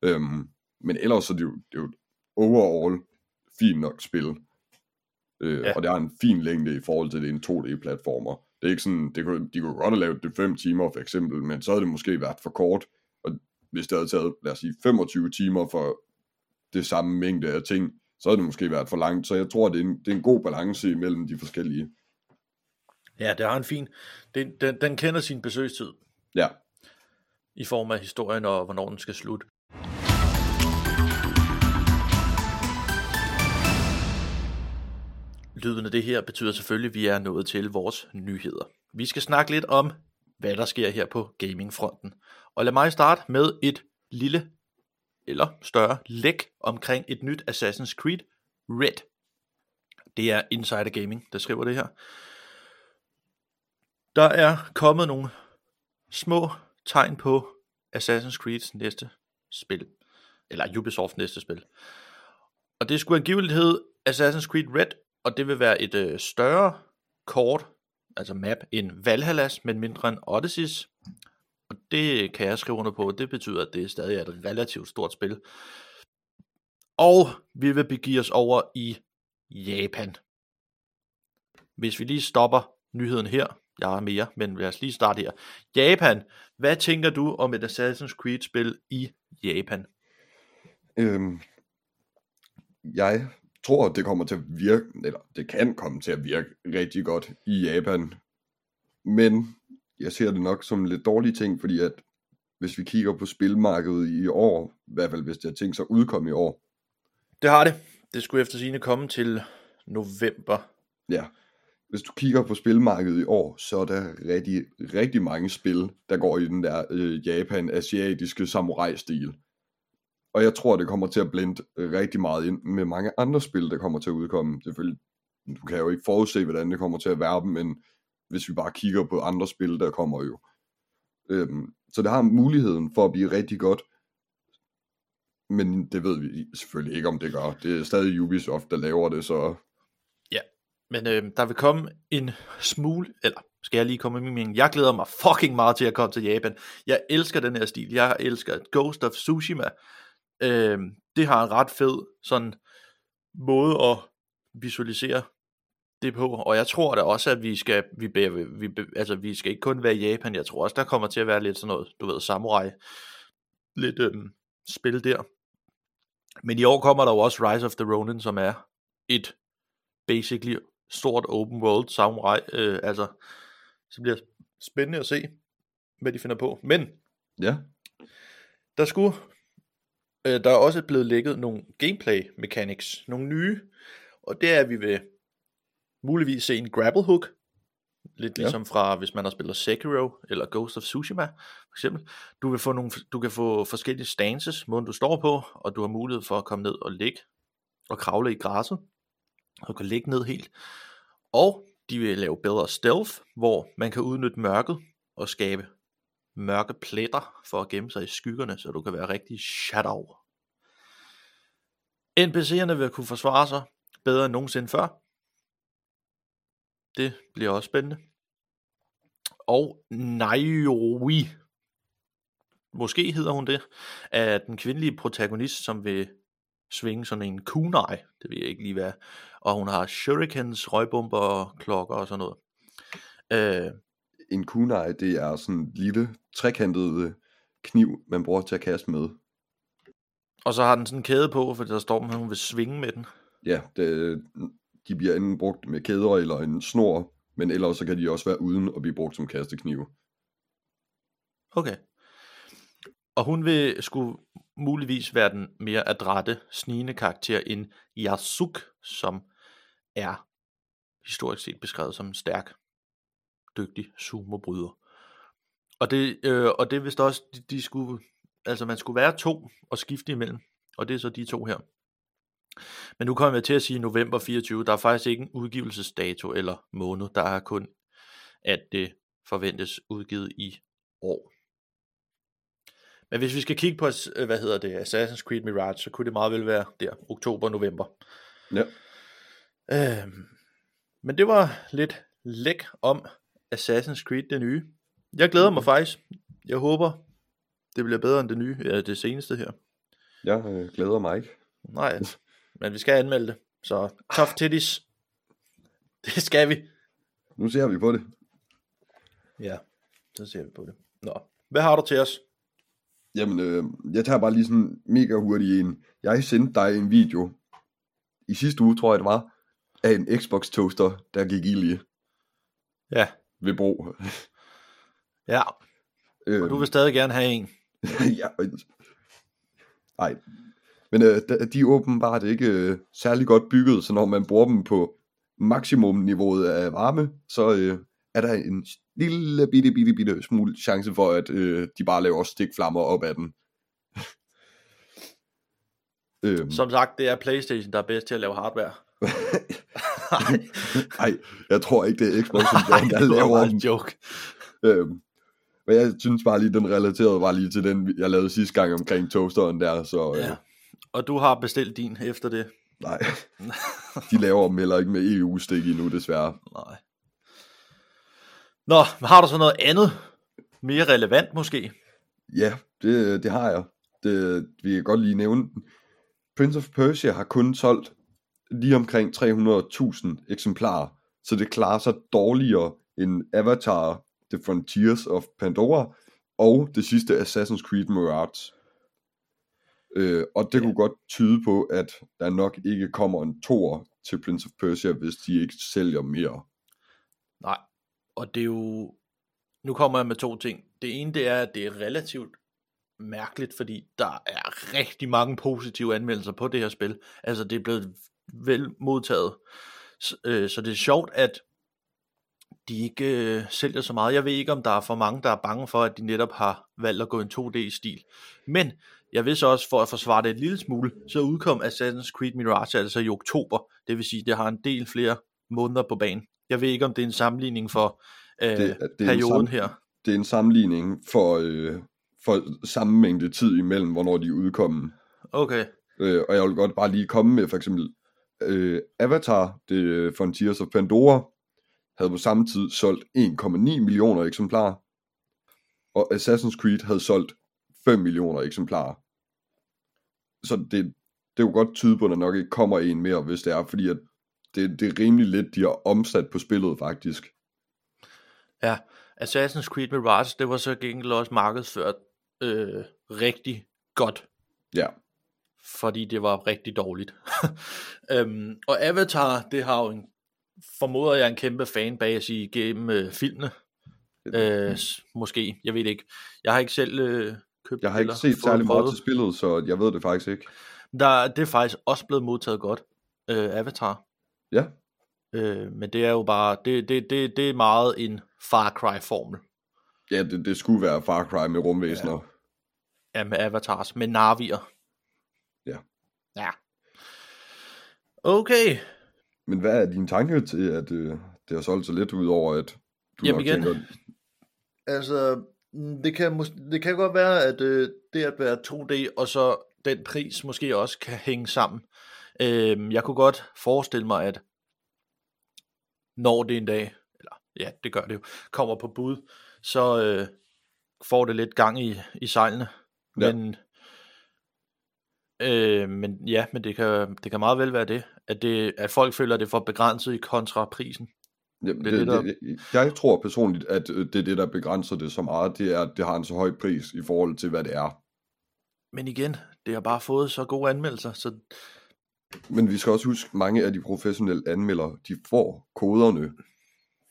Øhm, men ellers så er det jo, det er jo overall fint nok spil. Øh, Ja. ja. Og det har en fin længde i forhold til det en 2D-platformer. Det er ikke sådan, det kunne, de kunne godt have lavet det 5 timer for eksempel, men så havde det måske været for kort. Og hvis det havde taget, lad os sige, 25 timer for det samme mængde af ting, så havde det måske været for langt. Så jeg tror, det er en, det er en god balance imellem de forskellige. Ja, det har en fin, den, den, den kender sin besøgstid Ja, i form af historien og hvornår den skal slutte. Lyden af det her betyder selvfølgelig, at vi er nået til vores nyheder. Vi skal snakke lidt om, hvad der sker her på gamingfronten. Og lad mig starte med et lille eller større læk omkring et nyt Assassin's Creed Red. Det er Insider Gaming, der skriver det her. Der er kommet nogle små tegn på Assassin's Creeds næste spil. Eller Ubisofts næste spil. Og det skulle angiveligt hedde Assassin's Creed Red, og det vil være et øh, større kort, altså map, end Valhallas, men mindre end Odysseys. Og det kan jeg skrive under på. Det betyder, at det stadig er et relativt stort spil. Og vi vil begive os over i Japan. Hvis vi lige stopper nyheden her, jeg har mere, men lad os lige starte her. Japan, hvad tænker du om et Assassin's Creed-spil i Japan? øhm, jeg tror, det kommer til at virke, eller det kan komme til at virke rigtig godt i Japan. Men jeg ser det nok som en lidt dårlig ting, fordi at hvis vi kigger på spilmarkedet i år, i hvert fald hvis det har tænkt sig at udkomme i år, Det har det. Det skulle efter sigende komme til november. Ja. Hvis du kigger på spilmarkedet i år, så er der rigtig, rigtig mange spil, der går i den der øh, Japan-asiatiske samurai-stil. Og jeg tror, det kommer til at blende rigtig meget ind med mange andre spil, der kommer til at udkomme. Selvfølgelig, du kan jo ikke forudse, hvordan det kommer til at være, men hvis vi bare kigger på andre spil, der kommer jo. Øhm, så det har muligheden for at blive rigtig godt. Men det ved vi selvfølgelig ikke, om det gør. Det er stadig Ubisoft, der laver det, så Ja, Men øh, der vil komme en smule, eller skal jeg lige komme med min mening? Jeg glæder mig fucking meget til at komme til Japan. Jeg elsker den her stil. Jeg elsker Ghost of Tsushima. Øh, det har en ret fed sådan måde at visualisere det på, og jeg tror da også, at vi skal, vi, vi, vi, altså, vi skal ikke kun være i Japan, jeg tror også, der kommer til at være lidt sådan noget, du ved, samurai, lidt øhm, spil der. Men i år kommer der jo også Rise of the Ronin, som er et basically stort open world samurai, øh, altså, så bliver spændende at se, hvad de finder på. Men ja. der skulle, øh, der er også blevet lægget nogle gameplay mechanics, nogle nye, og det er, vi vil muligvis se en grapple hook, lidt Ja. ligesom fra, hvis man har spillet Sekiro eller Ghost of Tsushima, for eksempel. Du, vil få nogle, du kan få forskellige stances, måden du står på, og du har mulighed for at komme ned og ligge og kravle i græsset, og kan ligge ned helt. Og de vil lave bedre stealth, hvor man kan udnytte mørket og skabe mørke pletter for at gemme sig i skyggerne, så du kan være rigtig shadow. NPC'erne vil kunne forsvare sig bedre end nogensinde før. Det bliver også spændende. Og Naomi, måske hedder hun det, er den kvindelige protagonist, som vil svinge sådan en kunai, det ved jeg ikke lige hvad, og hun har shurikens, røgbomber, klokker og sådan noget. Øh, En kunai, det er sådan en lille trekantet øh, kniv, man bruger til at kaste med. og så har den sådan en kæde på, for der står, at hun vil svinge med den. Ja, det, de bliver enten brugt med kæder eller en snor, men ellers så kan de også være uden at blive brugt som kasteknive. Okay. Og hun vil skulle muligvis være den mere adrette, snigende karakter end Yasuk, som er historisk set beskrevet som en stærk, dygtig sumobryder. Og det, øh, og det er vist også, de, de skulle, altså man skulle være to og skifte imellem, og det er så de to her. Men nu kommer jeg til at sige november 24, der er faktisk ikke en udgivelsesdato eller måned, der er kun, at det forventes udgivet i år. Men hvis vi skal kigge på, øh, hvad hedder det, Assassin's Creed Mirage, så kunne det meget vel være der, oktober-november. Ja, Øhm, men det var lidt læk om Assassin's Creed det nye. Jeg glæder mig faktisk. Jeg håber, det bliver bedre end det nye, ja, det seneste her. jeg øh, glæder mig ikke. Nej, men vi skal anmelde det. Så tough titties. Det skal vi. Nu ser vi på det. Ja, så ser vi på det. Nå, hvad har du til os? Jamen, øh, jeg tager bare lige sådan mega hurtig en. Jeg sendte dig en video i sidste uge, tror jeg det var, af en Xbox toaster, der gik ild i Ja, ved brug. ja, Øh, og du vil stadig gerne have en. ja, nej. Men øh, de- er åbenbart ikke øh, særlig godt bygget, så når man bruger dem på maksimumniveauet af varme, så øh, er der en lille bitte, bitte, bitte smule chance for, at øh, de bare laver stikflammer op af den. øhm, Som sagt, det er Playstation, der er bedst til at lave hardware. Nej, jeg tror ikke, det er Xbox, som der, laver en joke. Øhm, men jeg synes bare lige, den relaterede var lige til den, jeg lavede sidste gang omkring toasteren der, så øh, Ja. Og du har bestilt din efter det? nej. De laver dem heller ikke med EU-stik endnu, desværre. Nej. Nå, har du så noget andet? Mere relevant måske? Ja, det, det har jeg. Det, vi kan godt lige nævne den. Prince of Persia har kun solgt lige omkring 300.000 eksemplarer, så det klarer sig dårligere end Avatar, The Frontiers of Pandora og det sidste Assassin's Creed Mirage. Øh, og det Ja. kunne godt tyde på, at der nok ikke kommer en tor til Prince of Persia, hvis de ikke sælger mere. Nej. Og det er jo... Nu kommer jeg med to ting. Det ene, det er, at det er relativt mærkeligt, fordi der er rigtig mange positive anmeldelser på det her spil. Altså, det er blevet vel modtaget. Så, øh, så det er sjovt, at de ikke øh, sælger så meget. Jeg ved ikke, om der er for mange, der er bange for, at de netop har valgt at gå en 2D-stil. Men jeg vil så også, for at forsvare det et lille smule, så udkom Assassin's Creed Mirage altså i oktober. Det vil sige, det har en del flere måneder på banen. Jeg ved ikke, om det er en sammenligning for øh, Det- det, er en perioden sam- her. Det er en sammenligning for, øh, for samme mængde tid imellem, hvornår de udkommet. Okay, Øh, og jeg vil godt bare lige komme med for eksempel øh, Avatar, det øh, Frontiers of Pandora, havde på samme tid solgt 1,9 millioner eksemplarer, og Assassin's Creed havde solgt 5 millioner eksemplarer. Så det, det kunne godt tyde på, at der nok ikke kommer en mere, hvis det er, fordi at det, det er rimelig lidt, de har omsat på spillet faktisk. ja. Assassin's Creed Mirage, det var så gengæld også markedsført øh, rigtig godt. Ja, fordi det var rigtig dårligt. øhm, og Avatar, det har jo en, formoder jeg en kæmpe fanbase igennem øh, filmene. Øh, måske, jeg ved ikke. Jeg har ikke selv øh, købt jeg har ikke set særlig meget til spillet, så jeg ved det faktisk ikke. Der, det er faktisk også blevet modtaget godt, øh, Avatar. Ja, Øh, men det er jo bare, det, det, det, det er meget en Far Cry-formel. ja det, det skulle være Far Cry med rumvæsener. Ja, med avatars, med navier. Ja. Ja. Okay. Men hvad er din tanke til, at øh, det har solgt så lidt ud over, at du Jamen nok igen, tænker, Altså, det kan, mås- det kan godt være, at øh, det at være 2D, og så den pris måske også kan hænge sammen. Øh, jeg kunne godt forestille mig, at når det en dag, eller ja, det gør det jo, kommer på bud, så øh, får det lidt gang i, i sejlene. Ja. Men, øh, men ja, men det kan, det kan meget vel være det, at, det, at folk føler, at det er for begrænset i kontra prisen. Jamen, Det det, det, det, jeg tror personligt, at øh, det er det, der begrænser det så meget, det er, at det har en så høj pris i forhold til, hvad det er. Men igen, det har bare fået så gode anmeldelser, så Men vi skal også huske, at mange af de professionelle anmeldere, de får koderne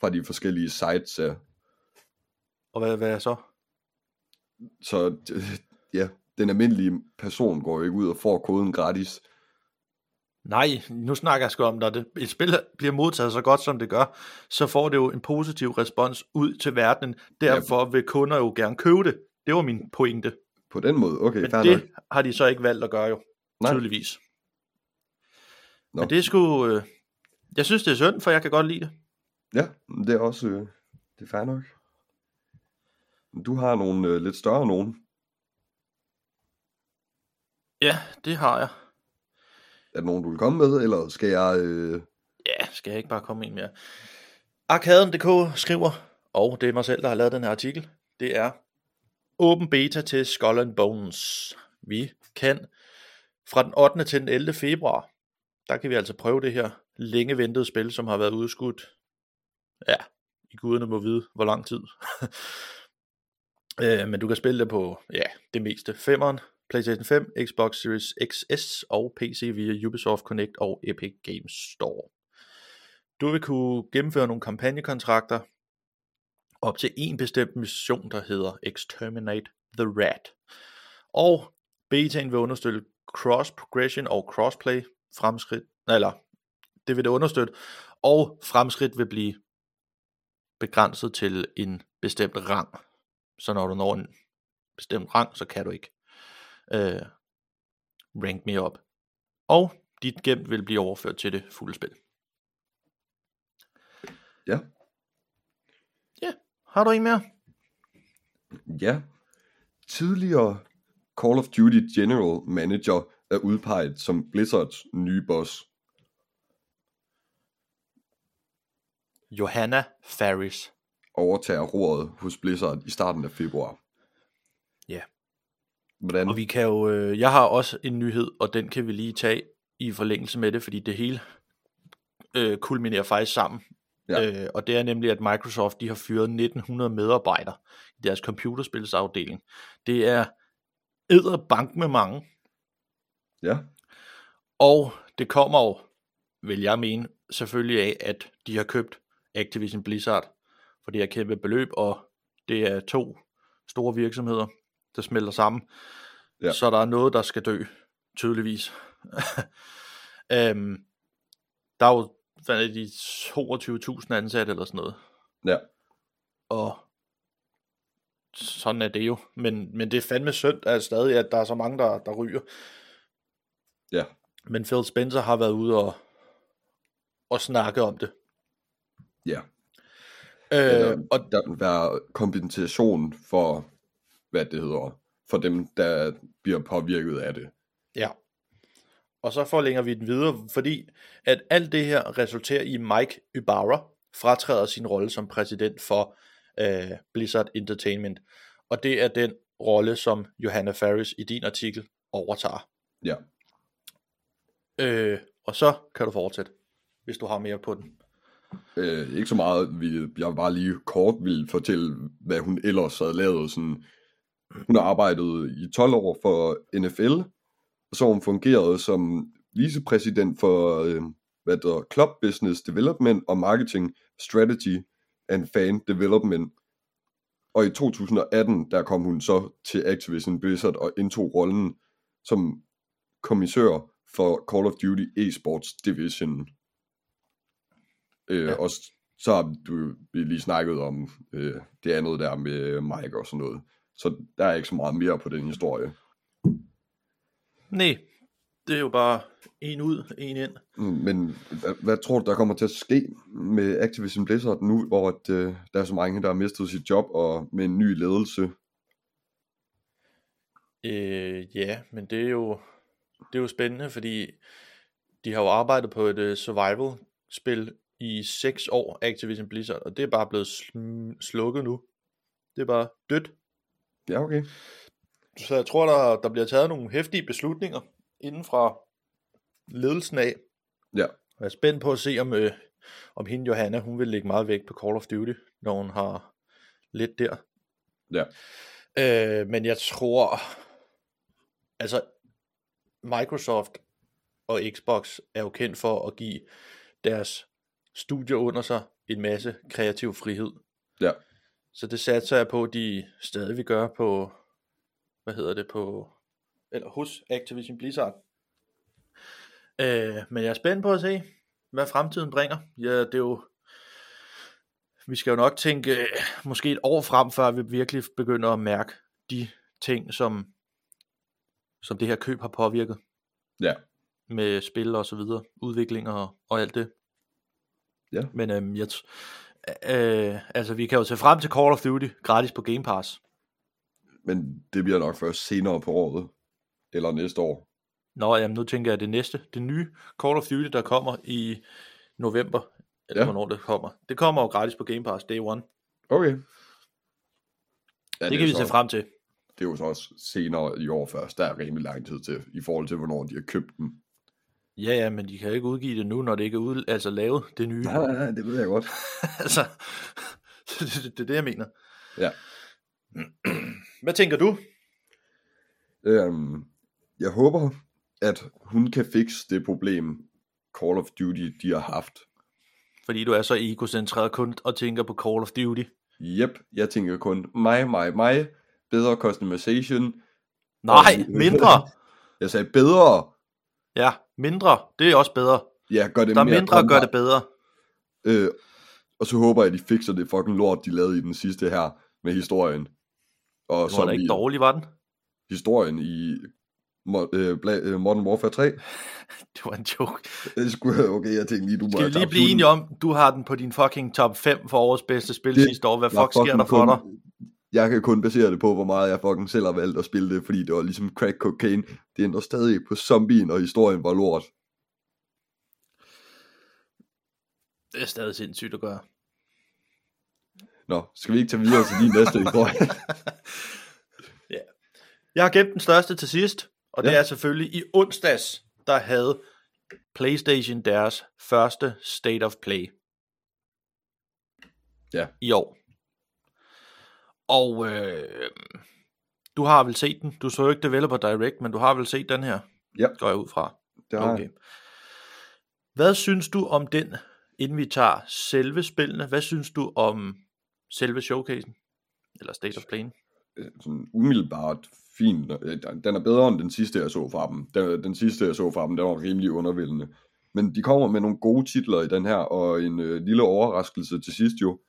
fra de forskellige sites af. og hvad, hvad er så? Så øh, ja, den almindelige person går ikke ud og får koden gratis. Nej, nu snakker jeg sgu om, når det, et spil bliver modtaget så godt, som det gør, så får det jo en positiv respons ud til verdenen. Derfor vil kunder jo gerne købe det. Det var min pointe. På den måde, okay, Men det nok. har de så ikke valgt at gøre jo, Nej. tydeligvis. Nå. Men det er sgu... Øh, jeg synes, det er synd, for jeg kan godt lide det. Ja, det er også, øh, det er fair nok. Du har nogle øh, lidt større nogen. Ja, det har jeg. Er der nogen, du vil komme med, eller skal jeg... Øh... Ja, skal jeg ikke bare komme ind mere. Arkaden.dk skriver, og det er mig selv, der har lavet den her artikel, det er åben beta til Skull and Bones. Vi kan fra den 8. til den 11. februar, der kan vi altså prøve det her længe ventede spil, som har været udskudt. Ja, i guderne må vide, hvor lang tid. øh, men du kan spille det på, ja, det meste. Femmeren, PlayStation 5, Xbox Series XS og PC via Ubisoft Connect og Epic Games Store. Du vil kunne gennemføre nogle kampagnekontrakter op til en bestemt mission, der hedder Exterminate the Rat. Og betaen vil understøtte cross progression og crossplay fremskridt, eller det vil det understøtte, og fremskridt vil blive begrænset til en bestemt rang. Så når du når en bestemt rang, så kan du ikke øh, rank me op. Og dit gem vil blive overført til det fulde spil. Ja. Ja, har du en mere? Ja. Tidligere Call of Duty General Manager er udpeget som Blizzards nye boss. Johanna Faris. Overtager roret hos Blizzard i starten af februar. Hvordan? Og vi kan jo, øh, jeg har også en nyhed, og den kan vi lige tage i forlængelse med det, fordi det hele øh, kulminerer faktisk sammen. Ja. Øh, og det er nemlig, at Microsoft de har fyret 1900 medarbejdere i deres computerspilsafdeling. Det er bank med mange, Ja. og det kommer jo, vil jeg mene, selvfølgelig af, at de har købt Activision Blizzard for det her kæmpe beløb, og det er to store virksomheder, der smelter sammen. Ja. Så der er noget, der skal dø, tydeligvis. øhm, der er jo hvad er det, de 22.000 ansatte eller sådan noget. Ja. Og sådan er det jo. Men, men det er fandme synd at stadig, at der er så mange, der, der ryger. Ja. Men Phil Spencer har været ude og, og snakke om det. Ja. Øh, Øh, og der vil være kompensation for, hvad det hedder, for dem, der bliver påvirket af det. Ja. Og så forlænger vi den videre, fordi at alt det her resulterer i Mike Ybarra fratræder sin rolle som præsident for øh, Blizzard Entertainment. Og det er den rolle, som Johanna Faris i din artikel overtager. Ja. Øh, og så kan du fortsætte, hvis du har mere på den. Øh, ikke så meget, jeg bare lige kort vil fortælle, hvad hun ellers havde lavet. Sådan, hun har arbejdet i 12 år for NFL, og så har hun fungeret som vicepræsident for øh, hvad der hedder, Club Business Development og Marketing Strategy and Fan Development. Og i 2018, der kom hun så til Activision Blizzard og indtog rollen som kommissør for Call of Duty Esports Division. Øh, Ja. Og så har du vi lige snakket om øh, det andet der med Mike og sådan noget. Så der er ikke så meget mere på den historie. Nej, det er jo bare en ud, en ind. Mm, Men hvad, hvad tror du, der kommer til at ske med Activision Blizzard nu, hvor at, øh, der er så mange, der har mistet sit job og med en ny ledelse? Øh, ja, men det er jo det er jo spændende, fordi de har jo arbejdet på et uh, survival-spil i 6 år, Activision Blizzard, og det er bare blevet sl- slukket nu. Det er bare dødt. Ja, okay. Så jeg tror, der, der bliver taget nogle hæftige beslutninger inden fra ledelsen af. Ja. Og jeg er spændt på at se, om, øh, om hende Johanna, hun vil lægge meget vægt på Call of Duty, når hun har lidt der. Ja. Øh, men jeg tror, altså Microsoft og Xbox er jo kendt for at give deres studier under sig en masse kreativ frihed. Ja. Så det satser jeg på, at de stadig vil gøre på, hvad hedder det, på, eller hos Activision Blizzard. Øh, men jeg er spændt på at se, hvad fremtiden bringer. Ja, det er jo, vi skal jo nok tænke øh, måske et år frem, før vi virkelig begynder at mærke de ting, som, som det her køb har påvirket Ja. med spil og så videre, udvikling og, og alt det. Ja. Men øhm, jeg, øh, altså vi kan jo se frem til Call of Duty gratis på Game Pass. Men det bliver nok først senere på året. Eller næste år. Nå, jamen nu tænker jeg det næste, det nye Call of Duty, der kommer i november, eller Ja. hvornår det kommer. Det kommer jo gratis på Game Pass, day one. Okay. Ja, det er kan vi se frem til. Det er jo så også senere i år først. Der er rimelig lang tid til, i forhold til, hvornår de har købt den. Ja, ja, men de kan ikke udgive det nu, når det ikke er ud, altså lavet, det nye. Nej, nej, nej, det ved jeg godt. altså, det, det, det er det, jeg mener. Ja. Hvad tænker du? Øhm, jeg håber, at hun kan fikse det problem, Call of Duty, de har haft. Fordi du er så egocentreret kun og tænker på Call of Duty. Yep, jeg tænker kun mig, mig, mig. Bedre customization. Nej, Og- mindre. Jeg sagde bedre. Ja, mindre. Det er også bedre. Ja, gør det Der er mere mindre, gør holdbart. det bedre. Øh, og så håber jeg, at de fikser det fucking lort, de lavede i den sidste her med historien. Og Det var da ikke dårlig, var den? historien i øh, øh, Modern Warfare 3. Det var en joke. Det skulle okay, jeg tænkte lige, du må Skal lige blive den. enige om, du har den på din fucking top 5 for årets bedste spil Det- sidste år. Hvad fuck sker der for dig? Jeg kan kun basere det på, hvor meget jeg fucking selv har valgt at spille det, fordi det var ligesom crack cocaine. Det ændrer stadig på zombien, og historien var lort. Det er stadig sindssygt at gøre. Nå, skal vi ikke tage videre til din næste historie? Jeg har gemt den største til sidst, og det Ja. er selvfølgelig i onsdags, der havde PlayStation deres første State of Play. Ja. I år. Og øh, du har vel set den. Du så jo ikke Developer Direct, men du har vel set den her? Ja. Går jeg ud fra. Det har Okay. jeg. Hvad synes du om den, inden vi tager selve spillene? Hvad synes du om selve showcasen? Eller State of Play? Øh, sådan umiddelbart fin. Øh, Den er bedre end den sidste, jeg så fra dem. Den, den sidste, jeg så fra dem, den var rimelig undervældende. Men de kommer med nogle gode titler i den her, og en øh, lille overraskelse til sidst jo.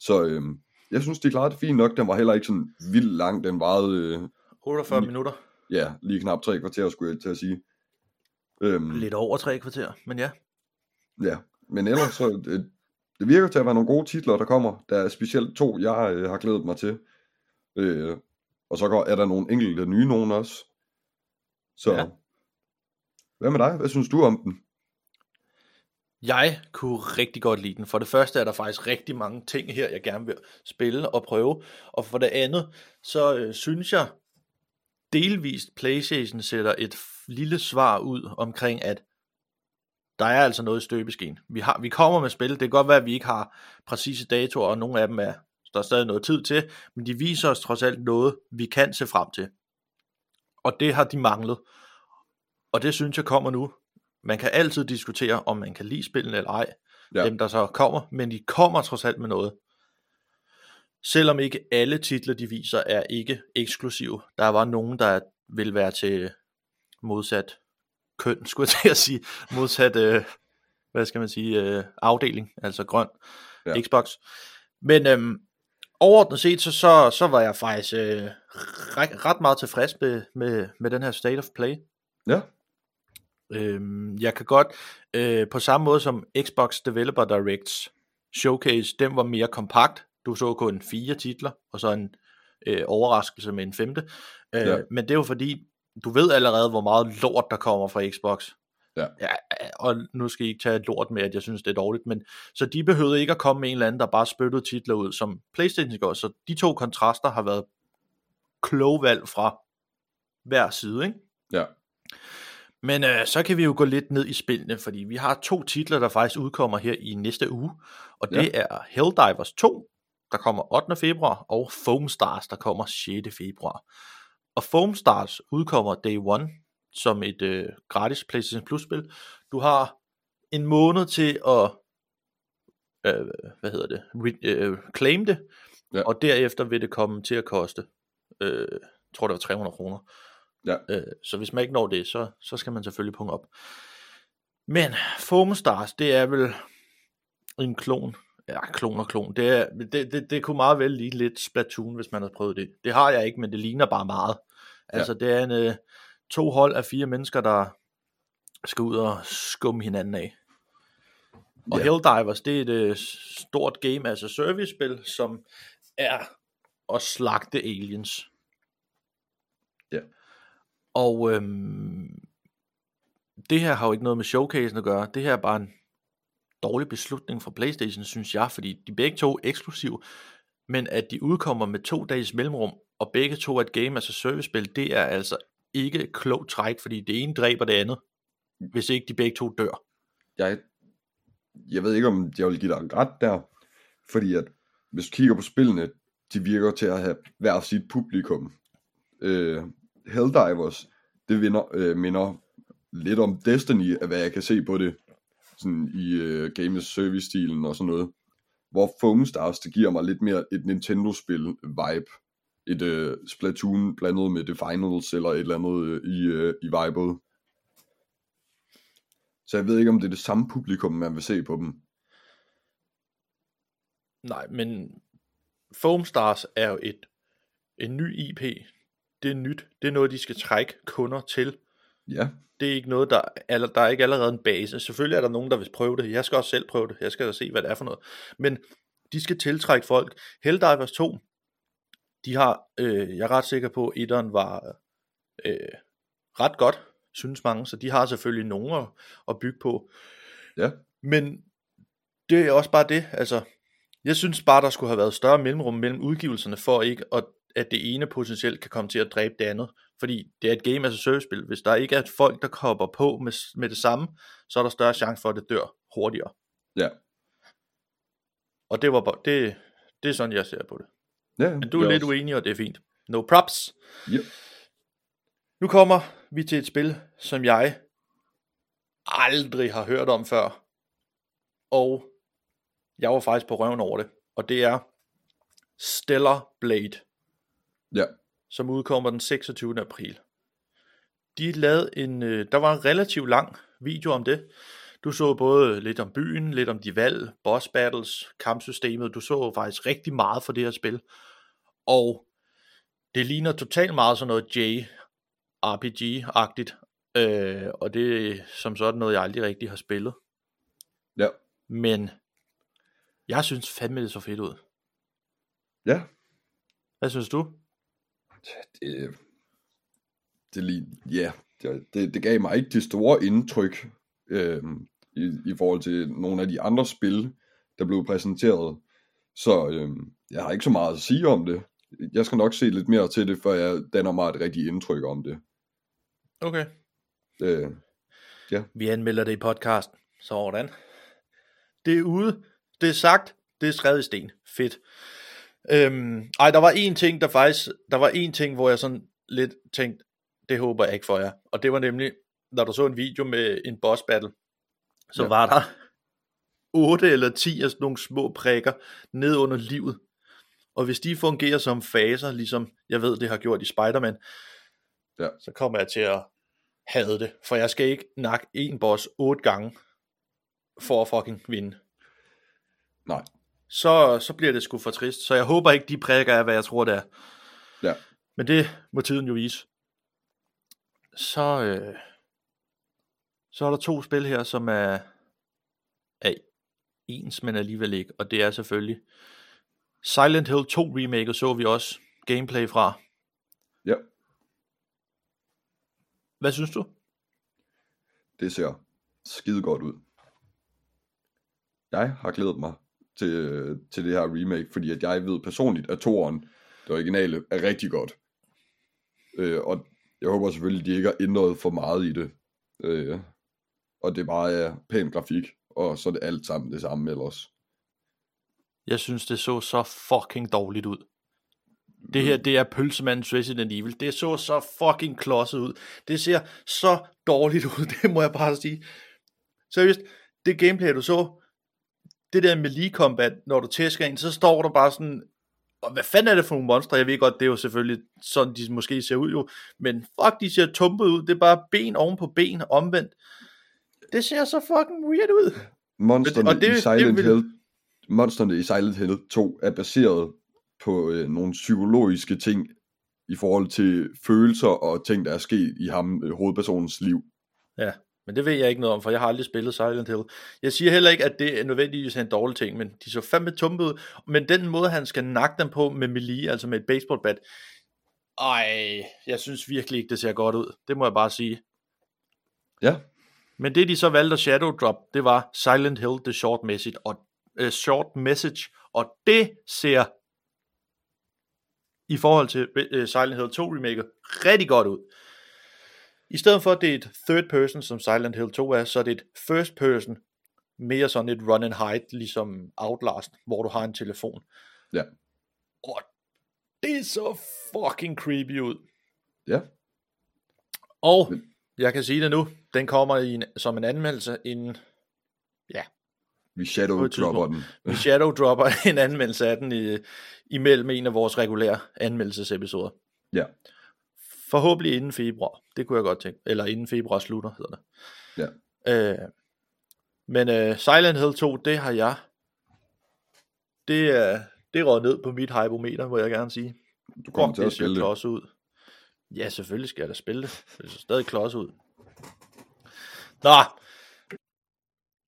Så øh, jeg synes, de klarede det fint nok. Den var heller ikke sådan vildt lang. Den varede, øh, 48 Mm. minutter. ja, lige knap tre kvarter, skulle jeg til at sige. Øhm, Lidt over tre kvarter, men ja. Ja, men ellers så, det, det virker til at være nogle gode titler, der kommer. Der er specielt to, jeg øh, har glædet mig til. Øh, og så går, er der nogle enkelte nye nogen også. Så, ja. hvad med dig? Hvad synes du om den? Jeg kunne rigtig godt lide den. For det første er der faktisk rigtig mange ting her, jeg gerne vil spille og prøve. Og for det andet, så øh, synes jeg delvist PlayStation sætter et lille svar ud omkring, at der er altså noget i støbeskeen. Vi, har, vi kommer med spil. Det kan godt være, at vi ikke har præcise datoer, og nogle af dem er, der er stadig noget tid til, men de viser os trods alt noget, vi kan se frem til. Og det har de manglet. Og det synes jeg kommer nu. Man kan altid diskutere, om man kan lide spillene eller ej, Ja. dem der så kommer, men de kommer trods alt med noget. Selvom ikke alle titler, de viser, er ikke eksklusive. Der var nogen, der vil være til modsat køn, skulle jeg til at sige. Modsat, øh, hvad skal man sige, øh, afdeling, altså grøn ja. Xbox. Men øhm, overordnet set, så, så, så var jeg faktisk øh, ret, ret meget tilfreds med, med, med den her State of Play. Ja, Øhm, jeg kan godt, øh, på samme måde som Xbox Developer Directs Showcase, den var mere kompakt. Du så kun fire titler, og så en øh, overraskelse med en femte. Øh, Ja. Men det er jo fordi, du ved allerede, hvor meget lort der kommer fra Xbox. Ja. ja. Og nu skal I ikke tage lort med, at jeg synes, det er dårligt. Men, så de behøvede ikke at komme med en eller anden, der bare spyttede titler ud, som Playstation gør. Så de to kontraster har været kloge valg fra hver side, ikke? Ja. Men øh, så kan vi jo gå lidt ned i spillene, fordi vi har to titler, der faktisk udkommer her i næste uge, og det ja. er Helldivers 2, der kommer 8. februar, og Foam Stars, der kommer 6. februar. Og Foam Stars udkommer day one, som et øh, gratis PlayStation Plus spil. Du har en måned til at, øh, hvad hedder det, re- øh, claim det, Ja. og derefter vil det komme til at koste, øh, tror det var 300 kroner. Ja. Øh, så hvis man ikke når det, så, så skal man selvfølgelig punge op. Men Foam Stars, det er vel en klon. Ja, klon og klon. Det, er, det, det, det kunne meget vel ligne lidt Splatoon, hvis man har prøvet det. Det har jeg ikke, men det ligner bare meget. Altså, det er en, øh, to hold af fire mennesker, der skal ud og skumme hinanden af. Og Ja. Helldivers, det er et øh, stort game as a service spil, som er at slagte aliens. Ja. Og øhm, det her har jo ikke noget med showcasen at gøre. Det her er bare en dårlig beslutning fra Playstation, synes jeg, fordi de begge to er eksklusive, men at de udkommer med to dages mellemrum, og begge to er et game as a service spil, det er altså ikke et klogt træk, fordi det ene dræber det andet, hvis ikke de begge to dør. jeg, jeg ved ikke, om jeg vil give dig ret der, fordi at hvis du kigger på spillene, de virker til at have hver sit publikum. Øh, Helldivers, det vinder, øh, minder lidt om Destiny, af hvad jeg kan se på det, sådan i øh, Games Service-stilen og sådan noget. Hvor Foam Stars, det giver mig lidt mere et Nintendo-spil vibe. Et øh, Splatoon blandet med The Finals, eller et eller andet øh, i, øh, i vibet. Så jeg ved ikke, om det er det samme publikum, man vil se på dem. Nej, men Foam Stars er jo et, en ny IP. Det er nyt. Det er noget, de skal trække kunder til. Ja, Det er ikke noget, der, eller, der er ikke allerede en base. Selvfølgelig er der nogen, der vil prøve det. Jeg skal også selv prøve det. Jeg skal da se, hvad det er for noget. Men de skal tiltrække folk. Helldivers 2, de har, øh, jeg er ret sikker på, at etteren var øh, ret godt, synes mange, så de har selvfølgelig nogen at, at bygge på. ja, Men det er også bare det, altså, jeg synes bare, der skulle have været større mellemrum mellem udgivelserne, for ikke at, at det ene potentielt kan komme til at dræbe det andet. Fordi det er et game as a service spil. Hvis der ikke er folk, der hopper på med, med det samme, så er der større chance for, at det dør hurtigere. ja. Og det var det, det er sådan, jeg ser på det. ja Men du er lidt også- uenig, og det er fint. No props. Yep. Nu kommer vi til et spil, som jeg aldrig har hørt om før. Og jeg var faktisk på røven over det. Og det er Stellar Blade, Ja, som udkommer den 26. april. De lavede en, øh, der var en relativt lang video om det. Du så både lidt om byen, lidt om de valg, boss battles, kampsystemet. Du så faktisk rigtig meget for det her spil. Og det ligner totalt meget sådan noget JRPG-agtigt. Øh, og det er som sådan noget, jeg aldrig rigtig har spillet. ja, Men jeg synes fandme, det så fedt ud. ja. Hvad synes du? Det, det, lige, ja, det, det, gav mig ikke det store indtryk øh, i, i forhold til nogle af de andre spil, der blev præsenteret. Så øh, jeg har ikke så meget at sige om det. Jeg skal nok se lidt mere til det, før jeg danner mig et rigtigt indtryk om det. Okay. Øh, Vi anmelder det i podcasten. Sådan. Det er ude. Det er sagt. Det er skrevet i sten. Fedt. Øhm, ej, der var en ting, der faktisk, der var en ting, hvor jeg sådan lidt tænkte, det håber jeg ikke for jer. Og det var nemlig, når du så en video med en boss battle, så Ja. var der 8 eller 10 af sådan nogle små prikker ned under livet. Og hvis de fungerer som faser, ligesom jeg ved, det har gjort i Spider-Man, Ja. så kommer jeg til at hade det. For jeg skal ikke nakke en boss otte gange, for at fucking vinde. nej, Så, så bliver det sgu for trist. Så jeg håber ikke, de prikker er, hvad jeg tror, det er. ja, Men det må tiden jo vise. Så, øh, så er der to spil her, som er, er ens, men alligevel ikke. Og det er selvfølgelig Silent Hill 2 remake, så vi også gameplay fra. Ja, Hvad synes du? det ser skide godt ud. Jeg har glædet mig til, til det her remake, fordi at jeg ved personligt, at toeren, det originale, er rigtig godt. Øh, og jeg håber selvfølgelig, at de ikke har ændret for meget i det. Øh, og det bare er pæn grafik, og så er det alt sammen det samme ellers. Jeg synes, det så så fucking dårligt ud. Det her, det er pølsemandens Resident Evil. Det så så fucking klodset ud. Det ser så dårligt ud, det må jeg bare sige. Seriøst, det gameplay, du så, det der melee combat, når du tæsker en, så står der bare sådan, og hvad fanden er det for nogle monstre? Jeg ved godt, det er jo selvfølgelig sådan, de måske ser ud jo, men fuck, de ser tumpet ud. Det er bare ben oven på ben, omvendt. Det ser så fucking weird ud. Monsterne Og det- i det Silent vil- Hill Monsterne i Silent Hill 2 er baseret på øh, nogle psykologiske ting i forhold til følelser og ting, der er sket i ham, øh, hovedpersonens liv. Ja, men det ved jeg ikke noget om, for jeg har aldrig spillet Silent Hill. Jeg siger heller ikke, at det er nødvendigvis en dårlig ting, men de så fandme tumpe ud. Men den måde, han skal nakke dem på med melee, altså med et baseballbat, ej, jeg synes virkelig ikke, det ser godt ud. Det må jeg bare sige. Ja, Men det, de så valgte at shadow drop, det var Silent Hill The Short Message, og, uh, short message, og det ser i forhold til uh, Silent Hill 2 remake rigtig godt ud. I stedet for, at det er et third person, som Silent Hill 2 er, så er det et first person, mere sådan et run and hide, ligesom Outlast, hvor du har en telefon. Ja. Og det så fucking creepy ud. ja, Og jeg kan sige det nu, den kommer i en, som en anmeldelse inden vi På shadow dropper den. Vi shadow dropper en anmeldelse af den i, imellem en af vores regulære anmeldelsesepisoder. Ja, Forhåbentlig inden februar. Det kunne jeg godt tænke. Eller inden februar slutter, hedder det. ja. Øh, men øh, Silent Hill 2, det har jeg... Det er det råd ned på mit hypometer, må jeg gerne sige. Du kommer Fuck, til at spille det. klods ud. Ja, selvfølgelig skal jeg da spille det. Det ser stadig klods ud. Nå.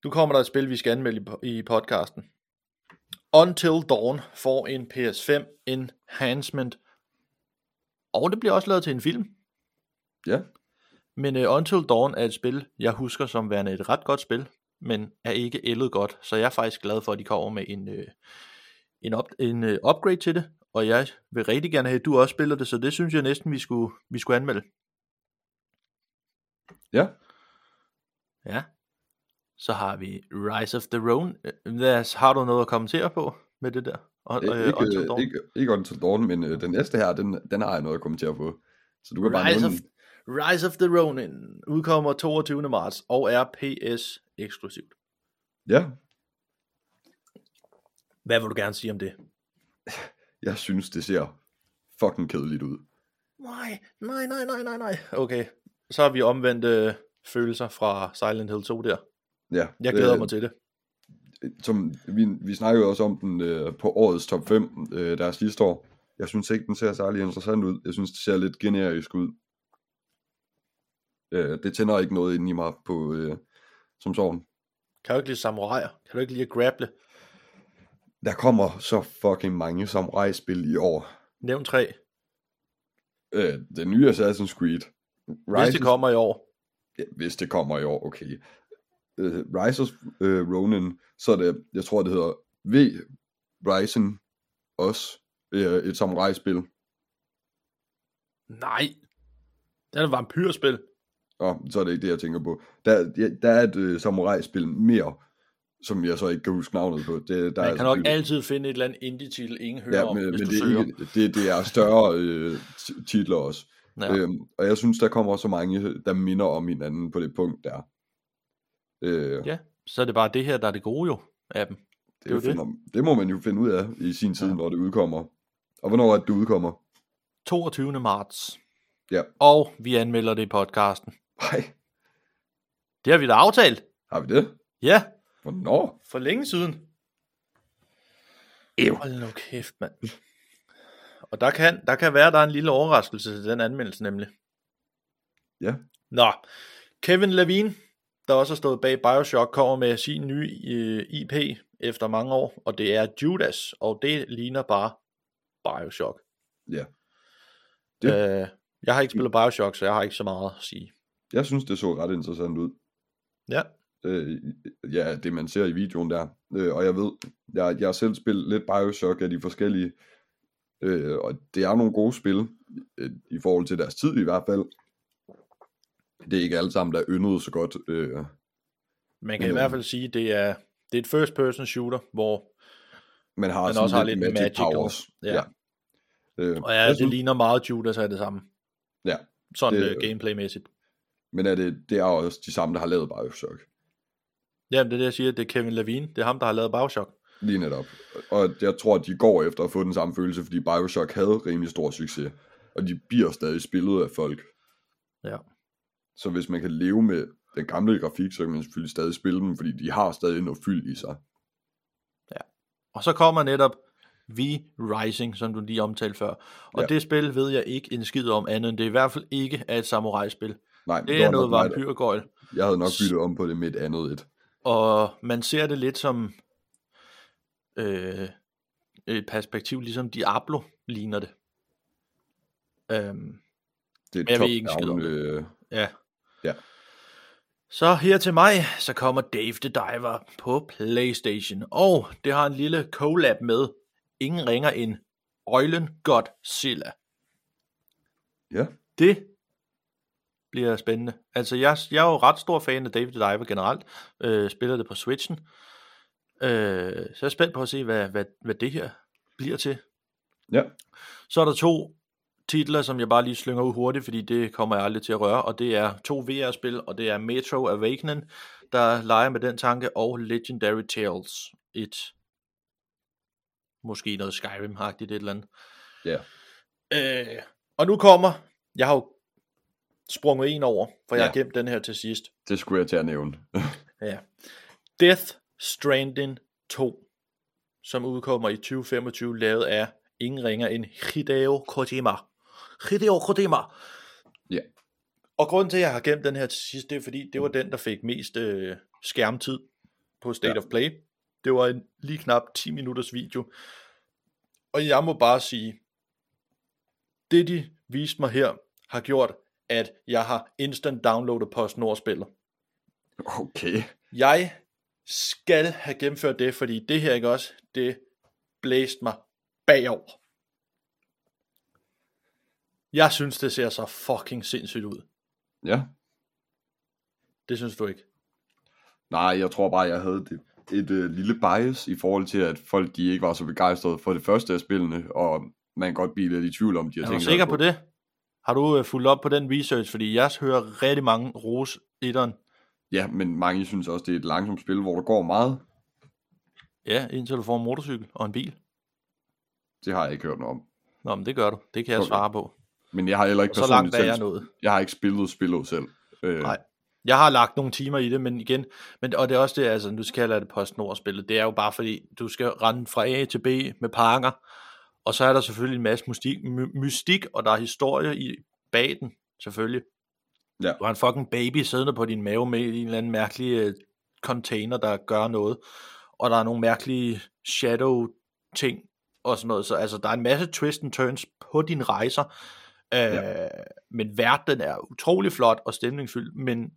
Nu kommer der et spil, vi skal anmelde i podcasten. Until Dawn får en PS5 enhancement. Og det bliver også lavet til en film. Ja, Men uh, Until Dawn er et spil, jeg husker som værende et ret godt spil, men er ikke ældet godt. Så jeg er faktisk glad for, at de kommer med en, uh, en, up, en uh, upgrade til det. Og jeg vil rigtig gerne have, at du også spiller det, så det synes jeg næsten, vi skulle, vi skulle anmelde. ja. Ja. Så har vi Rise of the Ronin. Øh, har du noget at kommentere på med det der? Og, øh, Until ikke, Dawn? ikke, ikke Until Dawn, men øh, den næste her, den, den har jeg noget at kommentere på. Så du kan bare Rise of. Rise of the Ronin udkommer 22. marts og er PS eksklusivt. Ja, Hvad vil du gerne sige om det? jeg synes, det ser fucking kedeligt ud. Nej, nej, nej, nej, nej, nej. Okay, så har vi omvendt øh, følelser fra Silent Hill 2 der. Ja, Jeg glæder øh, mig til det. Som, vi, vi snakkede også om den øh, på årets top 5, øh, der er sidste år. Jeg synes ikke, den ser særlig interessant ud. Jeg synes, det ser lidt generisk ud. Øh, det tænder ikke noget ind i mig på, øh, som sådan. Kan du ikke lide samuraier? Kan du ikke lide at grapple? Der kommer så fucking mange samurai-spil i år. Nævn tre. Øh, den nye Assassin's Creed. Hvis det kommer i år. Ja, hvis det kommer i år, okay. Uh, Rise of uh, Ronin, så er det, jeg tror det hedder V Rising også, uh, et samurai-spil. Nej. Det er et vampyrspil. Og så er det ikke det, jeg tænker på. Der, ja, der er et uh, samurai-spil mere, som jeg så ikke kan huske navnet på. Det, der Man er kan nok selvfølgelig- altid finde et eller andet indie-titel, ingen hører Ja, om, men, hvis men du det, er søger. ikke, det, det er større øh, ti- titler også. Ja. Øhm, og jeg synes, der kommer så mange, der minder om hinanden på det punkt der. Øh, ja, så er det bare det her, der er det gode jo af dem. det, det er jo det. Finder, det må man jo finde ud af i sin tid, ja. når det udkommer. Og hvornår er det, det udkommer? 22. marts. Ja. Og vi anmelder det i podcasten. Nej, Det har vi da aftalt. har vi det? Ja, Hvornår? for længe siden. Ew. Hold nu kæft, mand. Og der kan, der kan være, der er en lille overraskelse til den anmeldelse nemlig. Ja. Nå, Kevin Levine, der også har stået bag Bioshock, kommer med sin nye øh, IP efter mange år, og det er Judas, og det ligner bare Bioshock. Ja. Det. Øh, jeg har ikke spillet Bioshock, så jeg har ikke så meget at sige. Jeg synes, det så ret interessant ud. Ja, øh, ja, det man ser i videoen der. Øh, og jeg ved, jeg, jeg har selv spillet lidt Bioshock af de forskellige, øh, og det er nogle gode spil, øh, i forhold til deres tid i hvert fald. Det er ikke alle sammen, der yndede så godt. Øh, man kan i hvert øh, fald sige, det er, det er et first person shooter, hvor, man har sådan også har lidt magical. powers. Ja. Øh, og ja, jeg det synes- ligner meget Judas af det samme. Ja, Sådan det- det, uh, gameplaymæssigt. men er det, det er også de samme, der har lavet Bioshock. Jamen, det er det, jeg siger, det er Kevin Levine. Det er ham, der har lavet Bioshock. Lige netop. Og jeg tror, at de går efter at få den samme følelse, fordi Bioshock havde rimelig stor succes. Og de bliver stadig spillet af folk. Ja. Så hvis man kan leve med den gamle grafik, så kan man selvfølgelig stadig spille dem, fordi de har stadig noget fyld i sig. Og så kommer netop V-Rising, som du lige omtalte før. Og Ja. ja. det spil ved jeg ikke en skid om andet, end det i hvert fald ikke er et samurai-spil. Nej, Det var er noget vampyrgøjl. Jeg havde nok byttet om på det med et andet et. Og man ser det lidt som øh, et perspektiv, ligesom Diablo ligner det. Øhm, Det er Jeg ved top ikke en skid om down, øh, ja. Ja. Så her til mig, så kommer Dave the Diver på Playstation. Og det har en lille collab med ingen ringer end Øjlen Godzilla. Ja, Det bliver spændende. Altså, jeg, jeg er jo ret stor fan af David the Diver generelt. Øh, spiller det på Switchen. Øh, så jeg er spændt på at se, hvad, hvad, hvad det her bliver til. ja, Så er der to titler, som jeg bare lige slynger ud hurtigt, fordi det kommer jeg aldrig til at røre, og det er to VR-spil, og det er Metro Awakening, der leger med den tanke, og Legendary Tales, et måske noget Skyrim-agtigt et eller andet. ja. Øh, og nu kommer, jeg har jo sprunget en over, for jeg Ja. har gemt den her til sidst. Det skulle jeg til at nævne. Ja. Death Stranding 2, som udkommer i 2025, lavet af ingen ringer end Hideo Kojima. Hideo Kojima. Ja. Og grunden til, at jeg har gemt den her til sidst, det er fordi, det var den, der fik mest øh, skærmtid på State Ja. of Play. Det var en lige knap 10 minutters video. Og jeg må bare sige, det de viste mig her, har gjort, at jeg har instant downloadet PostNord-spillet. Okay. Jeg skal have gennemført det, fordi det her ikke også, det blæste mig bagover. Jeg synes, det ser så fucking sindssygt ud. Ja. Det synes du ikke? Nej, jeg tror bare, jeg havde et, et øh, lille bias i forhold til, at folk de ikke var så begejstrede for det første af spillene, og man kan godt blive lidt i tvivl om, de har Er du tænkt sikker på det? Har du øh, fulgt op på den research? Fordi jeg hører rigtig mange ros etteren. Ja, men mange synes også, det er et langsomt spil, hvor der går meget. Ja, indtil du får en motorcykel og en bil. Det har jeg ikke hørt noget om. Nå, men det gør du. Det kan jeg Okay. svare på. Men jeg har heller ikke Så langt er jeg selv, nået. jeg har ikke spillet spillet selv. Øh, Nej. Jeg har lagt nogle timer i det, men igen, men, og det er også det, altså, nu skal jeg lade det PostNord-spillet, det er jo bare fordi, du skal rende fra A til B med pakker, og så er der selvfølgelig en masse mystik, my, mystik og der er historie i bag den, selvfølgelig. Ja. Du har en fucking baby siddende på din mave med i en eller anden mærkelig øh, container, der gør noget, og der er nogle mærkelige shadow ting og sådan noget, så altså, der er en masse twist and turns på dine rejser, øh, Ja. men verden er utrolig flot og stemningsfyldt, men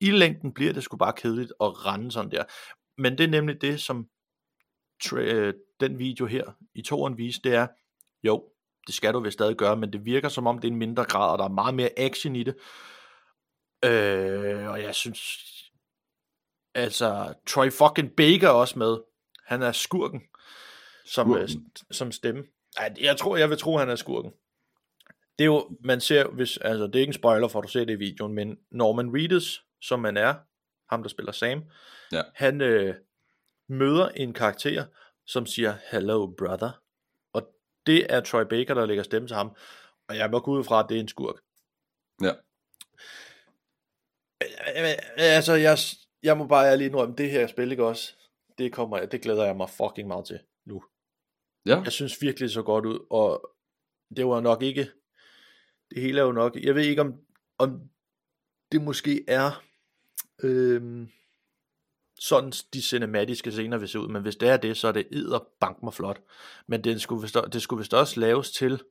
i længden bliver det sgu bare kedeligt at rende sådan der. Men det er nemlig det, som øh, den video her i toren viste, det er, jo, det skal du vel stadig gøre, men det virker som om det er en mindre grad, og der er meget mere action i det. Øh, og jeg synes, altså, Troy fucking Baker er også med. Han er skurken, som, øh, Skurken? som stemme. Jeg tror, jeg vil tro, han er skurken. Det er jo, man ser, hvis, altså det er ikke en spoiler, for du ser det i videoen, men Norman Reedus, som man er, ham der spiller Sam, Ja. han øh, møder en karakter, som siger, hello brother, og det er Troy Baker, der lægger stemme til ham, og jeg må gå ud fra, at det er en skurk. Ja. Altså, jeg, jeg må bare ærligt indrømme, det her spil, ikke også, det, kommer, det glæder jeg mig fucking meget til nu. Ja, Jeg synes virkelig, det så godt ud, og det var nok ikke, det hele er jo nok, jeg ved ikke om, om det måske er øhm, sådan de cinematiske scener vil se ud, men hvis det er det, så er det edder bank mig flot. Men det skulle vist, det skulle vist også laves til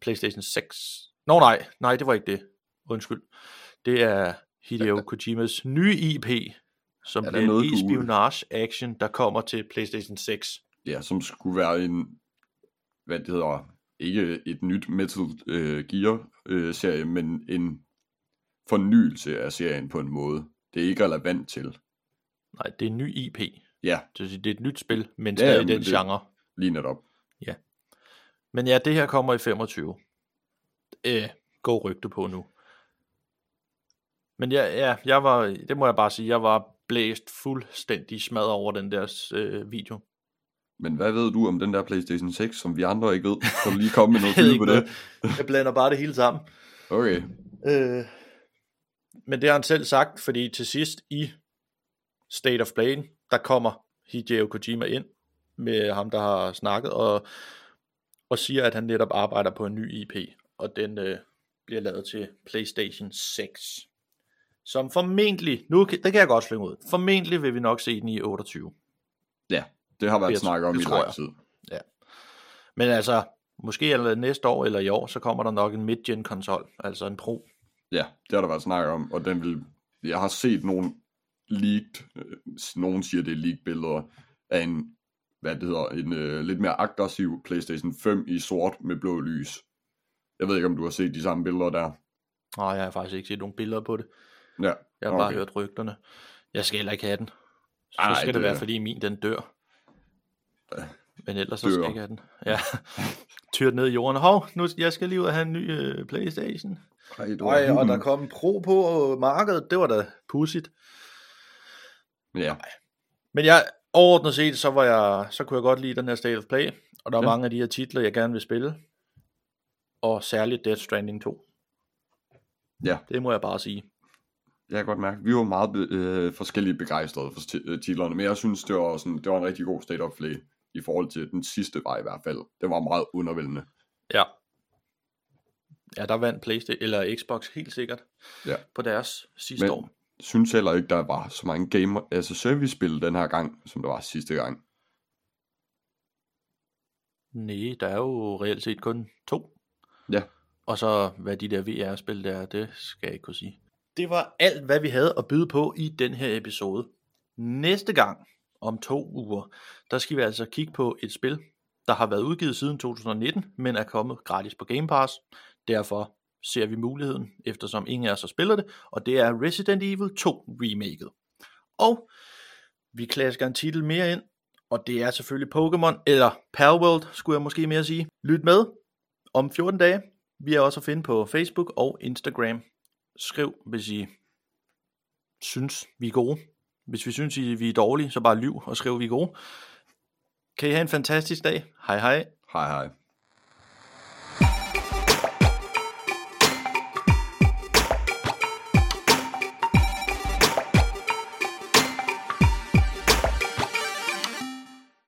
PlayStation 6. Nå nej, nej, det var ikke det. Undskyld. Det er Hideo Kojimas nye IP, som Er bliver en espionage action, der kommer til PlayStation 6. Ja, som skulle være en, hvad det hedder, ikke et nyt Metal øh, Gear øh, serie, men en fornyelse af serien på en måde. Det er ikke relevant til. Nej, det er en ny IP. Ja, Det er et nyt spil, men Ja, stadig den det- genre. lige netop. Men ja, det her kommer i 25. Øh, gå rygte på nu. Men ja, ja, jeg var, det må jeg bare sige, jeg var blæst fuldstændig smad over den der øh, video. Men hvad ved du om den der PlayStation 6, som vi andre ikke ved? Kan du lige komme med noget ikke på det? Jeg blander bare det hele sammen. Okay, Øh, men det har han selv sagt, fordi til sidst i State of Play, der kommer Hideo Kojima ind med ham, der har snakket, og, og siger, at han netop arbejder på en ny IP, og den øh, bliver lavet til PlayStation 6. Som formentlig, nu det kan jeg godt slynge ud, formentlig vil vi nok se den i 28. ja. Det har været snakket om det i lang tid. Men altså, måske eller næste år eller i år, så kommer der nok en mid-gen konsol, altså en Pro. Ja, det har der været snakket om, og den vil... Jeg har set nogle leaked, øh, nogen siger det er leaked billeder af en, hvad det hedder, en øh, lidt mere aggressiv PlayStation 5 i sort med blå lys. Jeg ved ikke, om du har set de samme billeder der. Nej, jeg har faktisk ikke set nogen billeder på det. Ja, Jeg har bare Okay. hørt rygterne. Jeg skal heller ikke have den. Så Ej, skal det, det- være, fordi min den dør. Men ellers så Dør. skal jeg den. Ja. Tyrt ned i jorden. Hov, nu jeg skal lige ud og have en ny øh, Playstation. Ej, Ej, og der kom en Pro på markedet. Det var da pudsigt. Ja, Men jeg, overordnet set, så, var jeg, så kunne jeg godt lide den her State of Play. Og der er Ja. mange af de her titler, jeg gerne vil spille. Og særligt Death Stranding 2. ja, Det må jeg bare sige. jeg kan godt mærke, vi var meget øh, forskellige begejstrede for øh, titlerne, men jeg synes, det var, sådan, det var en rigtig god State of Play i forhold til den sidste var i hvert fald. Det var meget undervældende. Ja. Ja, der vandt PlayStation eller Xbox helt sikkert Ja. på deres sidste Men- år. synes heller ikke, der var så mange gamer, altså service-spil den her gang, som der var sidste gang. Nej, der er jo reelt set kun to. Ja. Og så hvad de der VR-spil der er, det skal jeg ikke kunne sige. Det var alt, hvad vi havde at byde på i den her episode. Næste gang, om to uger, der skal vi altså kigge på et spil, der har været udgivet siden 2019, men er kommet gratis på Game Pass. Derfor ser vi muligheden, eftersom ingen af os har spillet det, og det er Resident Evil 2 remaket. Og vi klasker en titel mere ind, og det er selvfølgelig Pokémon, eller Palworld, skulle jeg måske mere sige. Lyt med om 14 dage. Vi er også at finde på Facebook og Instagram. Skriv, hvis I synes, vi er gode. Hvis vi synes, I vi er dårlige, så bare lyv og skriv, vi er gode. Kan I have en fantastisk dag. Hej hej. Hej hej.